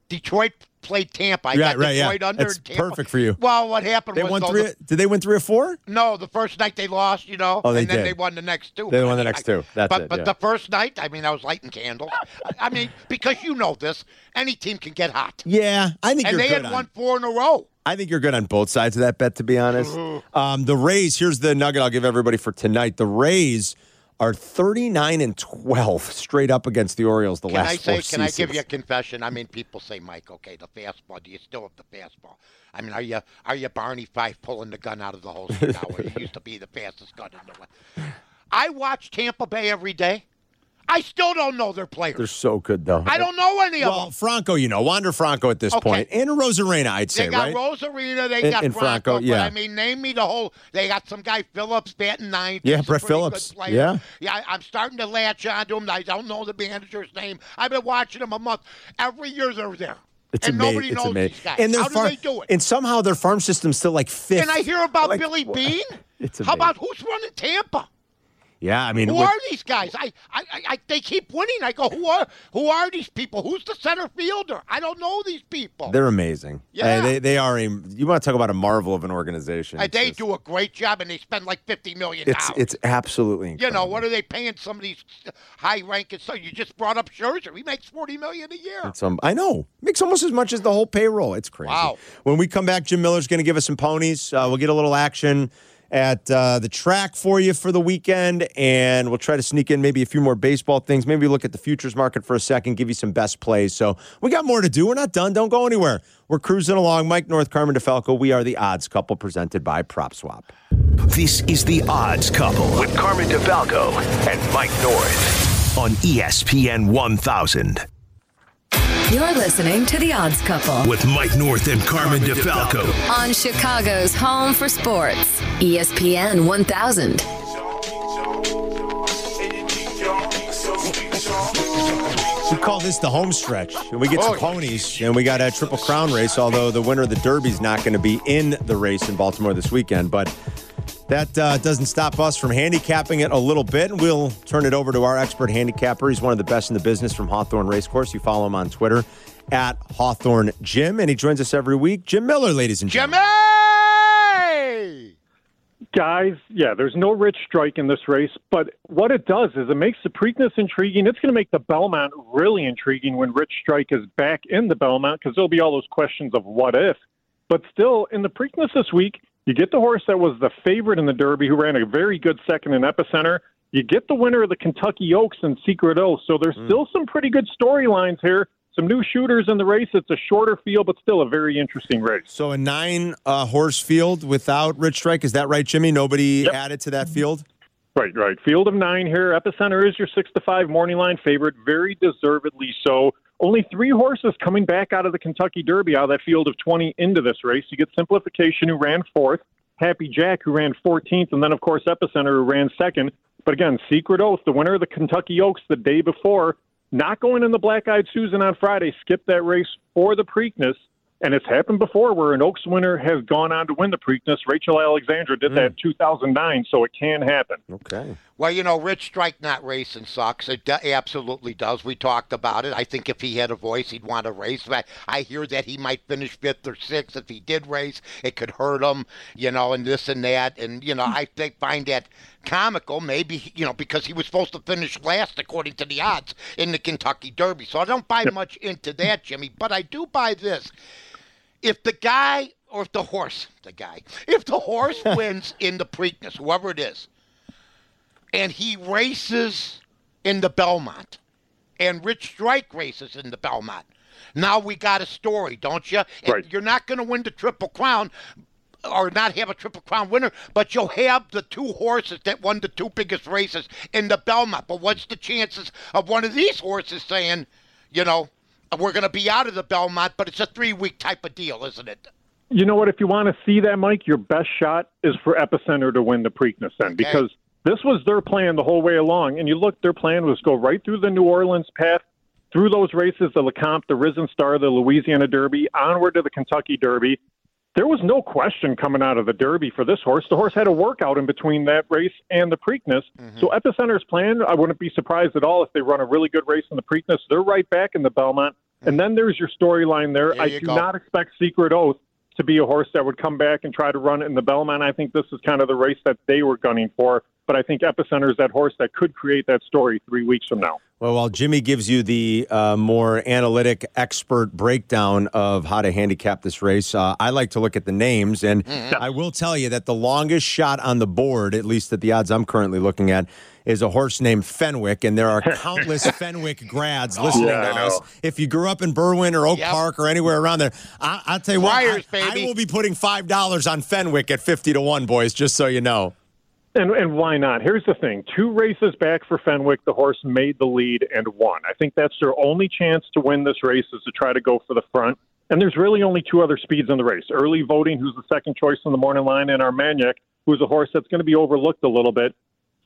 Speaker 3: Detroit played Tampa. I
Speaker 2: Yeah,
Speaker 3: got
Speaker 2: right, yeah.
Speaker 3: Detroit under
Speaker 2: That's
Speaker 3: Tampa.
Speaker 2: perfect for you.
Speaker 3: Well, what happened
Speaker 2: They won three.
Speaker 3: the-
Speaker 2: Did they win three or four?
Speaker 3: no, the first night they lost, you know,
Speaker 2: Oh, they
Speaker 3: and then
Speaker 2: did.
Speaker 3: they won the next two.
Speaker 2: They won the
Speaker 3: I-
Speaker 2: next two. That's
Speaker 3: but
Speaker 2: it,
Speaker 3: but
Speaker 2: yeah.
Speaker 3: the first night, I mean, I was lighting candles. I- mean, because you know this, any team can get hot,
Speaker 2: Yeah, I think
Speaker 3: and they had
Speaker 2: on-
Speaker 3: won four in a row.
Speaker 2: I think you're good on both sides of that bet, to be honest. Um, the Rays, here's the nugget I'll give everybody for tonight. The Rays are 39 and 12 straight up against the Orioles the last.
Speaker 3: Can
Speaker 2: last
Speaker 3: I say?
Speaker 2: four
Speaker 3: Can I give you a confession? I mean, people say, Mike, okay, the fastball. Do you still have the fastball? I mean, are you are you Barney Fife pulling the gun out of the holster now? Where he used to be the fastest gun in the world. I watch Tampa Bay every day. I still don't know their players.
Speaker 2: They're so good, though.
Speaker 3: I don't know any of them. Well.
Speaker 2: Franco, you know, Wander Franco at this
Speaker 3: Okay.
Speaker 2: point, and Rosarena, I'd say, right?
Speaker 3: They got
Speaker 2: right?
Speaker 3: Rosarina, they
Speaker 2: And-
Speaker 3: got
Speaker 2: and
Speaker 3: Franco,
Speaker 2: Franco, yeah.
Speaker 3: but I mean, name me the whole. They got some guy Phillips batting ninth.
Speaker 2: Yeah,
Speaker 3: He's a
Speaker 2: Brett
Speaker 3: pretty good
Speaker 2: Phillips. Yeah.
Speaker 3: yeah. I- I'm starting to latch onto him. I don't know the manager's name. I've been watching him a month. Every year they're there,
Speaker 2: It's
Speaker 3: and
Speaker 2: amazing.
Speaker 3: nobody
Speaker 2: it's
Speaker 3: knows
Speaker 2: amazing.
Speaker 3: these guys.
Speaker 2: And their
Speaker 3: How
Speaker 2: farm,
Speaker 3: do they do it?
Speaker 2: And somehow their farm system's still like fifth.
Speaker 3: And I hear about
Speaker 2: Like,
Speaker 3: Billy
Speaker 2: wha-
Speaker 3: Beane.
Speaker 2: It's
Speaker 3: How about who's running Tampa?
Speaker 2: Yeah, I mean,
Speaker 3: Who are these guys? I, I, I, I, they keep winning. I go, who are, who are these people? Who's the center fielder? I don't know these people.
Speaker 2: they're amazing.
Speaker 3: Yeah.
Speaker 2: Uh, they, they are a. You want to talk about a marvel of an organization? It's
Speaker 3: they
Speaker 2: just-
Speaker 3: do a great job, and they spend like fifty million
Speaker 2: It's it's absolutely
Speaker 3: You know, what are they paying some of these high ranking? So you just brought up Scherzer. He makes forty million a year.
Speaker 2: Um, I know. Makes almost as much as the whole payroll. It's crazy.
Speaker 3: Wow.
Speaker 2: When we come back, Jim Miller's going to give us some ponies. Uh, we'll get a little action at uh, the track for you for the weekend, and we'll try to sneak in maybe a few more baseball things. Maybe look at the futures market for a second, give you some best plays. So we got more to do. We're not done. Don't go anywhere. We're cruising along. Mike North, Carmen DeFalco. We are the odds couple presented by PropSwap.
Speaker 1: This is The Odds Couple with Carmen DeFalco and Mike North on ESPN 1000
Speaker 6: You're listening to The Odds Couple
Speaker 1: with Mike North and Carmen DeFalco.
Speaker 6: on Chicago's home for sports, ESPN 1000.
Speaker 2: We call this the home stretch, and we get some
Speaker 3: Oh,
Speaker 2: ponies, and we got a triple crown race. Although the winner of the Derby's not going to be in the race in Baltimore this weekend, but that uh, doesn't stop us from handicapping it a little bit. And we'll turn it over to our expert handicapper. He's one of the best in the business from Hawthorne Racecourse. You follow him on Twitter at Hawthorne Jim, and he joins us every week. Jim Miller, ladies and gentlemen.
Speaker 3: Jimmy!
Speaker 7: Guys, yeah, there's no rich strike in this race, but what it does is it makes the Preakness intriguing. It's going to make the Belmont really intriguing when Rich Strike is back in the Belmont because there'll be all those questions of what if. But still, in the Preakness this week, you get the horse that was the favorite in the Derby who ran a very good second in Epicenter. You get the winner of the Kentucky Oaks and Secret O. So there's mm. still some pretty good storylines here. Some new shooters in the race. It's a shorter field, but still a very interesting race.
Speaker 2: So a nine uh, horse field without Rich Strike. Is that right, Jimmy? Nobody
Speaker 7: Yep.
Speaker 2: added to that field?
Speaker 7: Right, right. Field of nine here. Epicenter is your six to five morning line favorite, very deservedly so. Only three horses coming back out of the Kentucky Derby out of that field of 20 into this race. You get Simplification, who ran fourth, Happy Jack, who ran 14th, and then, of course, Epicenter, who ran second. But again, Secret Oath, the winner of the Kentucky Oaks the day before, not going in the Black Eyed Susan on Friday, skipped that race for the Preakness. And it's happened before where an Oaks winner has gone on to win the Preakness. Rachel Alexandra did that hmm. in 2009, so it can happen.
Speaker 2: Okay.
Speaker 3: Well, you know, Rich Strike not racing sucks. It do- absolutely does. We talked about it. I think if he had a voice, he'd want to race. But I hear that he might finish fifth or sixth if he did race. It could hurt him, you know, and this and that. And you know, I think find that comical. Maybe you know because he was supposed to finish last according to the odds in the Kentucky Derby. So I don't buy much into that, Jimmy. But I do buy this. If the guy or if the horse, the guy, if the horse wins in the Preakness, whoever it is and he races in the Belmont, and Rich Strike races in the Belmont. Now we got a story, don't you?
Speaker 7: Right.
Speaker 3: You're not going to win the Triple Crown or not have a Triple Crown winner, but you'll have the two horses that won the two biggest races in the Belmont. But what's the chances of one of these horses saying, you know, we're going to be out of the Belmont, but it's a three week type of deal, isn't it?
Speaker 7: You know what? If you want to see that, Mike, your best shot is for Epicenter to win the Preakness then, because this was their plan the whole way along. And you look, their plan was go right through the New Orleans path, through those races, the Lecomte, the Risen Star, the Louisiana Derby, onward to the Kentucky Derby. There was no question coming out of the Derby for this horse. The horse had a workout in between that race and the Preakness. Mm-hmm. So Epicenter's plan, I wouldn't be surprised at all if they run a really good race in the Preakness. They're right back in the Belmont. And mm-hmm. then there's your storyline there.
Speaker 3: There
Speaker 7: I do
Speaker 3: go.
Speaker 7: not expect Secret Oath to be a horse that would come back and try to run in the Belmont. I think this is kind of the race that they were gunning for. But I think Epicenter is that horse that could create that story three weeks from now.
Speaker 2: Well, while Jimmy gives you the uh, more analytic expert breakdown of how to handicap this race, uh, I like to look at the names. And I will tell you that the longest shot on the board, at least at the odds I'm currently looking at, is a horse named Fenwick. And there are countless Fenwick grads listening
Speaker 7: Yeah,
Speaker 2: to us. If you grew up in Berwyn or Oak
Speaker 3: Yep.
Speaker 2: Park or anywhere around there, I, I'll tell you what,
Speaker 3: Friars,
Speaker 2: I, I will be putting $5 on Fenwick at 50 to 1, boys, just so you know.
Speaker 7: And, and why not? Here's the thing two races back for Fenwick, the horse made the lead and won. I think that's their only chance to win this race is to try to go for the front. And there's really only two other speeds in the race early voting, who's the second choice in the morning line, and Armagnac, who's a horse that's going to be overlooked a little bit.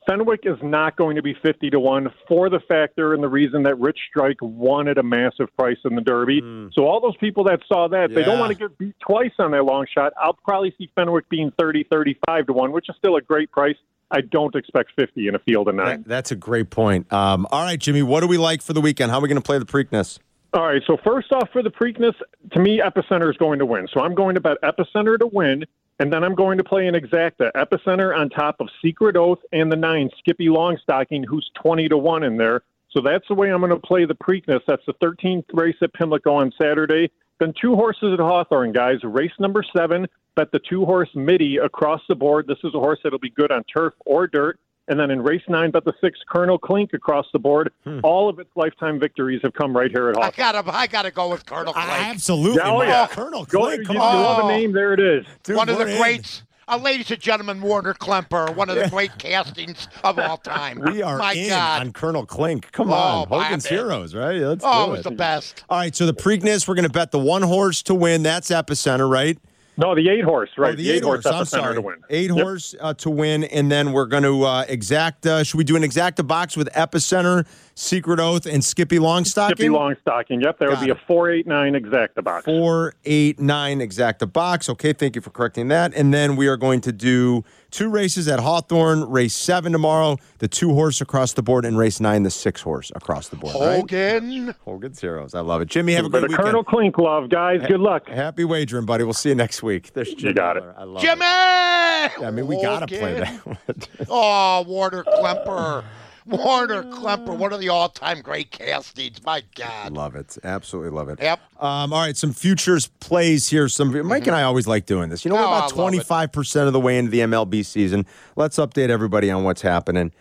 Speaker 7: Fenwick is not going to be 50 to 1 for the factor and the reason that Rich Strike won at a massive price in the Derby. So, all those people that saw that, they don't want to get beat twice on their long shot. I'll probably see Fenwick being 30, 35 to 1, which is still a great price. I don't expect 50 in a field of nine.
Speaker 2: That- that's a great point. Um, all right, Jimmy, what do we like for the weekend? How are we going to play the Preakness?
Speaker 7: All right, so first off, for the Preakness, to me, Epicenter is going to win. So I'm going to bet Epicenter to win, and then I'm going to play an exacta. Epicenter on top of Secret Oath and the nine, Skippy Longstocking, who's 20 to 1 in there. So that's the way I'm going to play the Preakness. That's the 13th race at Pimlico on Saturday. Then two horses at Hawthorne, guys. Race number seven, bet the two horse Midi across the board. This is a horse that'll be good on turf or dirt. And then in race nine, bet the six Colonel Klink across the board. All of its lifetime victories have come right here at
Speaker 3: I gotta, I gotta go with Colonel Flake.
Speaker 2: Absolutely.
Speaker 7: Yeah, oh,
Speaker 2: my
Speaker 7: yeah.
Speaker 2: Colonel
Speaker 7: Go,
Speaker 2: Clay, come
Speaker 7: you
Speaker 2: on.
Speaker 7: love a name, there it is.
Speaker 2: Dude,
Speaker 3: one of the
Speaker 2: in.
Speaker 3: greats. Uh, ladies and gentlemen, Werner Klemper, one of the great castings of all time.
Speaker 2: We are
Speaker 3: My
Speaker 2: in
Speaker 3: God.
Speaker 2: on Colonel Klink. Come
Speaker 3: Oh,
Speaker 2: on. Hogan's. Heroes, right? Let's
Speaker 3: oh,
Speaker 2: do
Speaker 3: it was the best.
Speaker 2: All right, so the Preakness, we're going to bet the one horse to win. That's Epicenter, right?
Speaker 7: No, the eight horse, right?
Speaker 2: Oh, the, eight horse. I'm
Speaker 7: Epicenter
Speaker 2: sorry.
Speaker 7: to win.
Speaker 2: Eight
Speaker 7: Yep.
Speaker 2: horse uh, to win, and then we're going to uh, exact. Uh, should we do an exacta box with Epicenter, Secret Oath, and Skippy Longstocking?
Speaker 7: Skippy Longstocking. Yep, that
Speaker 2: Got
Speaker 7: would be
Speaker 2: it.
Speaker 7: a four eight nine exacta box.
Speaker 2: Four, eight, nine exacta box. Okay, thank you for correcting that. And then we are going to do two races at Hawthorne, race seven tomorrow, the two horse across the board, and race nine, the six horse across the board. right?
Speaker 3: Hogan.
Speaker 2: Hogan's Heroes. I love it. Jimmy, have a good
Speaker 7: the
Speaker 2: weekend.
Speaker 7: Colonel Klink love, guys. Good luck.
Speaker 2: Happy wagering, buddy. We'll see you next week. There's Jimmy
Speaker 7: got it.
Speaker 2: I love
Speaker 3: Jimmy!
Speaker 2: it. I mean, we got to play
Speaker 3: Hogan.
Speaker 2: that.
Speaker 3: Oh, Werner Klemper. Werner Klemper, one of the all time great castings. My God.
Speaker 2: love it. Absolutely love it.
Speaker 3: Yep.
Speaker 2: Um, all right, some futures plays here. Some Mike and I always like doing this. You know, we're
Speaker 3: Oh,
Speaker 2: about twenty five percent of the way into the MLB season. Let's update everybody on what's happening.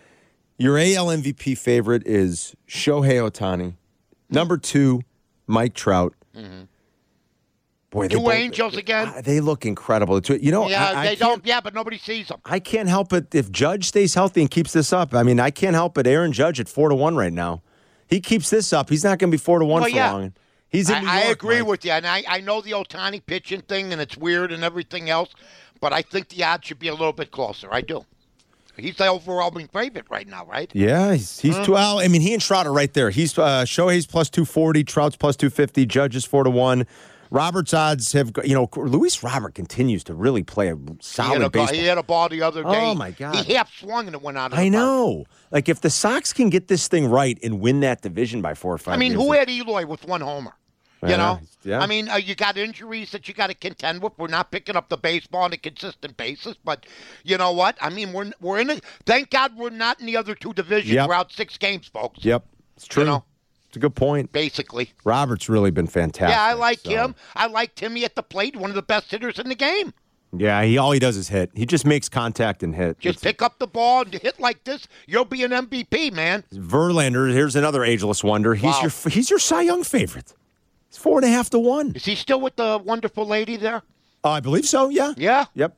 Speaker 2: Your AL MVP favorite is Shohei Ohtani. Number two, Mike Trout. Boy,
Speaker 3: Two
Speaker 2: both-
Speaker 3: Angels again.
Speaker 2: They look incredible. You know,
Speaker 3: yeah,
Speaker 2: I, I
Speaker 3: they don't. Yeah, but nobody sees them.
Speaker 2: I can't help it if Judge stays healthy and keeps this up. I mean, I can't help it. Aaron Judge at four to one right now. He keeps this up. He's not going to be four to one
Speaker 3: Well,
Speaker 2: for
Speaker 3: yeah.
Speaker 2: long. He's in
Speaker 3: I,
Speaker 2: New
Speaker 3: I agree
Speaker 2: Mike.
Speaker 3: with you, and I, I know the Ohtani pitching thing, and it's weird and everything else, but I think the odds should be a little bit closer. I do. He's the overwhelming favorite right now, right?
Speaker 2: Yeah, he's, he's
Speaker 3: Mm.
Speaker 2: well. I mean, he and Trout are right there. He's uh, Shohei's plus two forty, Trout's plus two fifty, Judge is four to one. Robert's odds have, you know, Luis Robert continues to really play a
Speaker 3: He
Speaker 2: solid
Speaker 3: a,
Speaker 2: baseball.
Speaker 3: he had a ball the other day.
Speaker 2: Oh, my God.
Speaker 3: He half swung and it went out. Of
Speaker 2: I
Speaker 3: park.
Speaker 2: know. Like if the Sox can get this thing right and win that division by four or five.
Speaker 3: I mean, who had Eloy with one homer? You know,
Speaker 2: yeah.
Speaker 3: I mean, uh, you got injuries that you got to contend with. We're not picking up the baseball on a consistent basis, but you know what? I mean, we're we're in it. Thank God we're not in the other two divisions.
Speaker 2: Yep.
Speaker 3: We're out six games, folks.
Speaker 2: Yep, it's true.
Speaker 3: know.
Speaker 2: It's a good point.
Speaker 3: Basically.
Speaker 2: Robert's really been fantastic.
Speaker 3: Yeah, I like
Speaker 2: so-
Speaker 3: him. I like Timmy at the plate, one of the best hitters in the game.
Speaker 2: Yeah, he all he does is hit. He just makes contact and hit.
Speaker 3: Just
Speaker 2: It's-
Speaker 3: pick up the ball and hit like this, you'll be an MVP, man.
Speaker 2: Verlander, here's another ageless wonder. He's
Speaker 3: Wow.
Speaker 2: your he's your Cy Young favorite. It's four and a half to one.
Speaker 3: Is he still with the wonderful lady there?
Speaker 2: Uh, I believe so. Yeah.
Speaker 3: Yeah.
Speaker 2: Yep.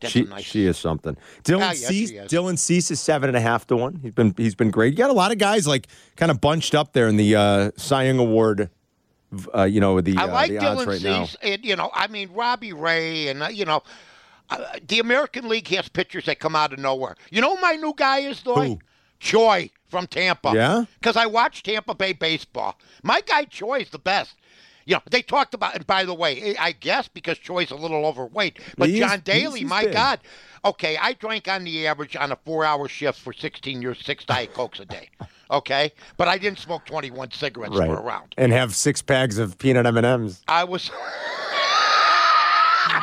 Speaker 3: That's
Speaker 2: she
Speaker 3: nice.
Speaker 2: she is something. Dylan
Speaker 3: Ah, yes,
Speaker 2: Cease. Dylan Cease is seven and a half to one. He's been he's been great. You got a lot of guys like kind of bunched up there in the uh, Cy Young Award. Uh, you know the
Speaker 3: I
Speaker 2: uh,
Speaker 3: like
Speaker 2: the
Speaker 3: Dylan
Speaker 2: right.
Speaker 3: Cease, and you know, I mean Robbie Ray, and uh, you know, uh, the American League has pitchers that come out of nowhere. You know, who my new guy is though.
Speaker 2: Who?
Speaker 3: Choi from Tampa.
Speaker 2: Yeah?
Speaker 3: Because I watch Tampa Bay baseball. My guy Choi is the best. You know, they talked about, and by the way, eh, I guess because Choi's a little overweight, but
Speaker 2: He is-
Speaker 3: John Daly,
Speaker 2: he's- he's
Speaker 3: my
Speaker 2: big.
Speaker 3: God. Okay, I drank on the average on a four-hour shift for 16 years, six Diet Cokes a day. Okay, but I didn't smoke 21 cigarettes
Speaker 2: Right.
Speaker 3: for a round.
Speaker 2: And have six packs of peanut M and M's.
Speaker 3: I was.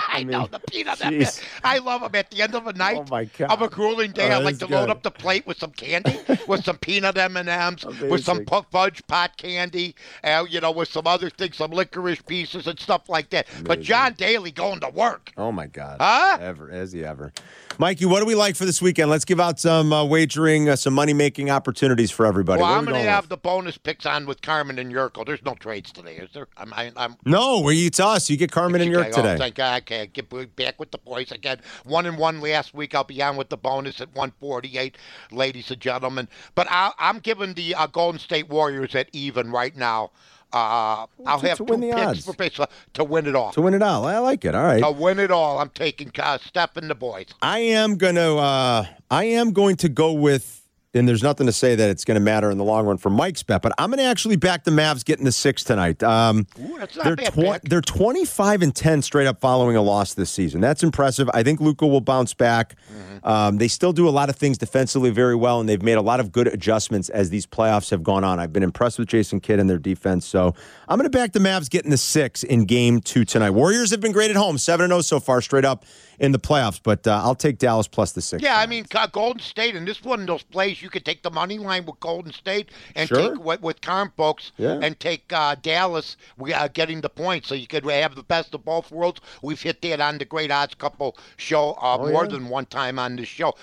Speaker 3: I, know the peanut. M&M. I love them. At the end of a night,
Speaker 2: Oh, my God.
Speaker 3: of a grueling day,
Speaker 2: Oh,
Speaker 3: I like to load up the plate with some candy, with some peanut M and M's, with some
Speaker 2: Amazing.
Speaker 3: fudge pot candy, uh, you know, with some other things, some licorice pieces and stuff like that. But John Daly going to work.
Speaker 2: Oh my God!
Speaker 3: Huh?
Speaker 2: Ever as he ever, Mikey. What do we like for this weekend? Let's give out some uh, wagering, uh, some money making opportunities for everybody.
Speaker 3: Well, I'm going to have
Speaker 2: with?
Speaker 3: the bonus picks on with Carmen and Yurko. There's no trades today, is there? I'm, I, I'm
Speaker 2: No, where you it's us. You get Carmen and York
Speaker 3: Okay, oh,
Speaker 2: today.
Speaker 3: thank God. Okay, get back with the boys again. One and one last week. I'll be on with the bonus at 148, ladies and gentlemen. But I, I'm giving the uh, Golden State Warriors at even right now. Uh, I'll
Speaker 2: to-
Speaker 3: have
Speaker 2: to
Speaker 3: two picks
Speaker 2: odds.
Speaker 3: for baseball to win it all.
Speaker 2: to win it all. I like it. All right.
Speaker 3: To win it all, I'm taking uh, Steph and the boys.
Speaker 2: I am gonna. Uh, I am going to go with. And there's nothing to say that it's going to matter in the long run for Mike's bet, but I'm going to actually back the Mavs getting the six tonight. Um,
Speaker 3: Ooh, that's not
Speaker 2: they're twen- they're 25 and 10 straight up following a loss this season. That's impressive. I think Luka will bounce back.
Speaker 3: Mm-hmm.
Speaker 2: Um, they still do a lot of things defensively very well, and they've made a lot of good adjustments as these playoffs have gone on. I've been impressed with Jason Kidd and their defense, so I'm going to back the Mavs getting the six in Game Two tonight. Warriors have been great at home, seven and zero so far, straight up in the playoffs. But uh, I'll take Dallas plus the six.
Speaker 3: Yeah, I mean, Golden State, and this one of those plays you could take the money line with Golden State and
Speaker 2: Sure.
Speaker 3: take with, with Carm folks
Speaker 2: Yeah.
Speaker 3: and take uh, Dallas. We are getting the points, so you could have the best of both worlds. We've hit that on the Great Odds Couple show uh,
Speaker 2: Oh,
Speaker 3: more
Speaker 2: yeah.
Speaker 3: than one time on this show.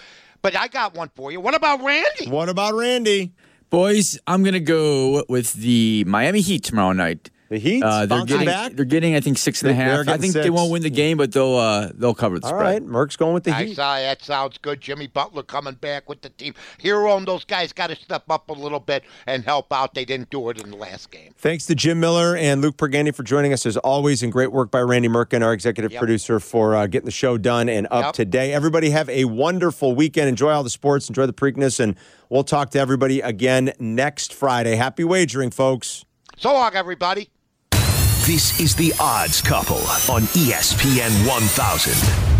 Speaker 3: But I got one for you. What about Randy?
Speaker 2: What about Randy?
Speaker 4: Boys, I'm gonna go with the Miami Heat tomorrow night.
Speaker 2: The Heat
Speaker 4: Uh, they're getting
Speaker 2: back.
Speaker 4: they're getting I think six and a
Speaker 2: They- they're
Speaker 4: half. I
Speaker 2: getting
Speaker 4: think they won't win the game, but they'll uh, they'll cover the
Speaker 2: All
Speaker 4: spread.
Speaker 2: right, Merck's going with the
Speaker 3: I
Speaker 2: Heat.
Speaker 3: saw that sounds good. Jimmy Butler coming back with the team. Herro and those guys got to step up a little bit and help out. They didn't do it in the last game.
Speaker 2: Thanks to Jim Miller and Luke Pergani for joining us as always, and great work by Randy Merkin, our executive
Speaker 3: Yep.
Speaker 2: producer, for uh, getting the show done and up
Speaker 3: Yep.
Speaker 2: today. Everybody have a wonderful weekend. Enjoy all the sports, enjoy the Preakness, and we'll talk to everybody again next Friday. Happy wagering, folks.
Speaker 3: So long, everybody.
Speaker 1: This is The Odds Couple on ESPN 1000.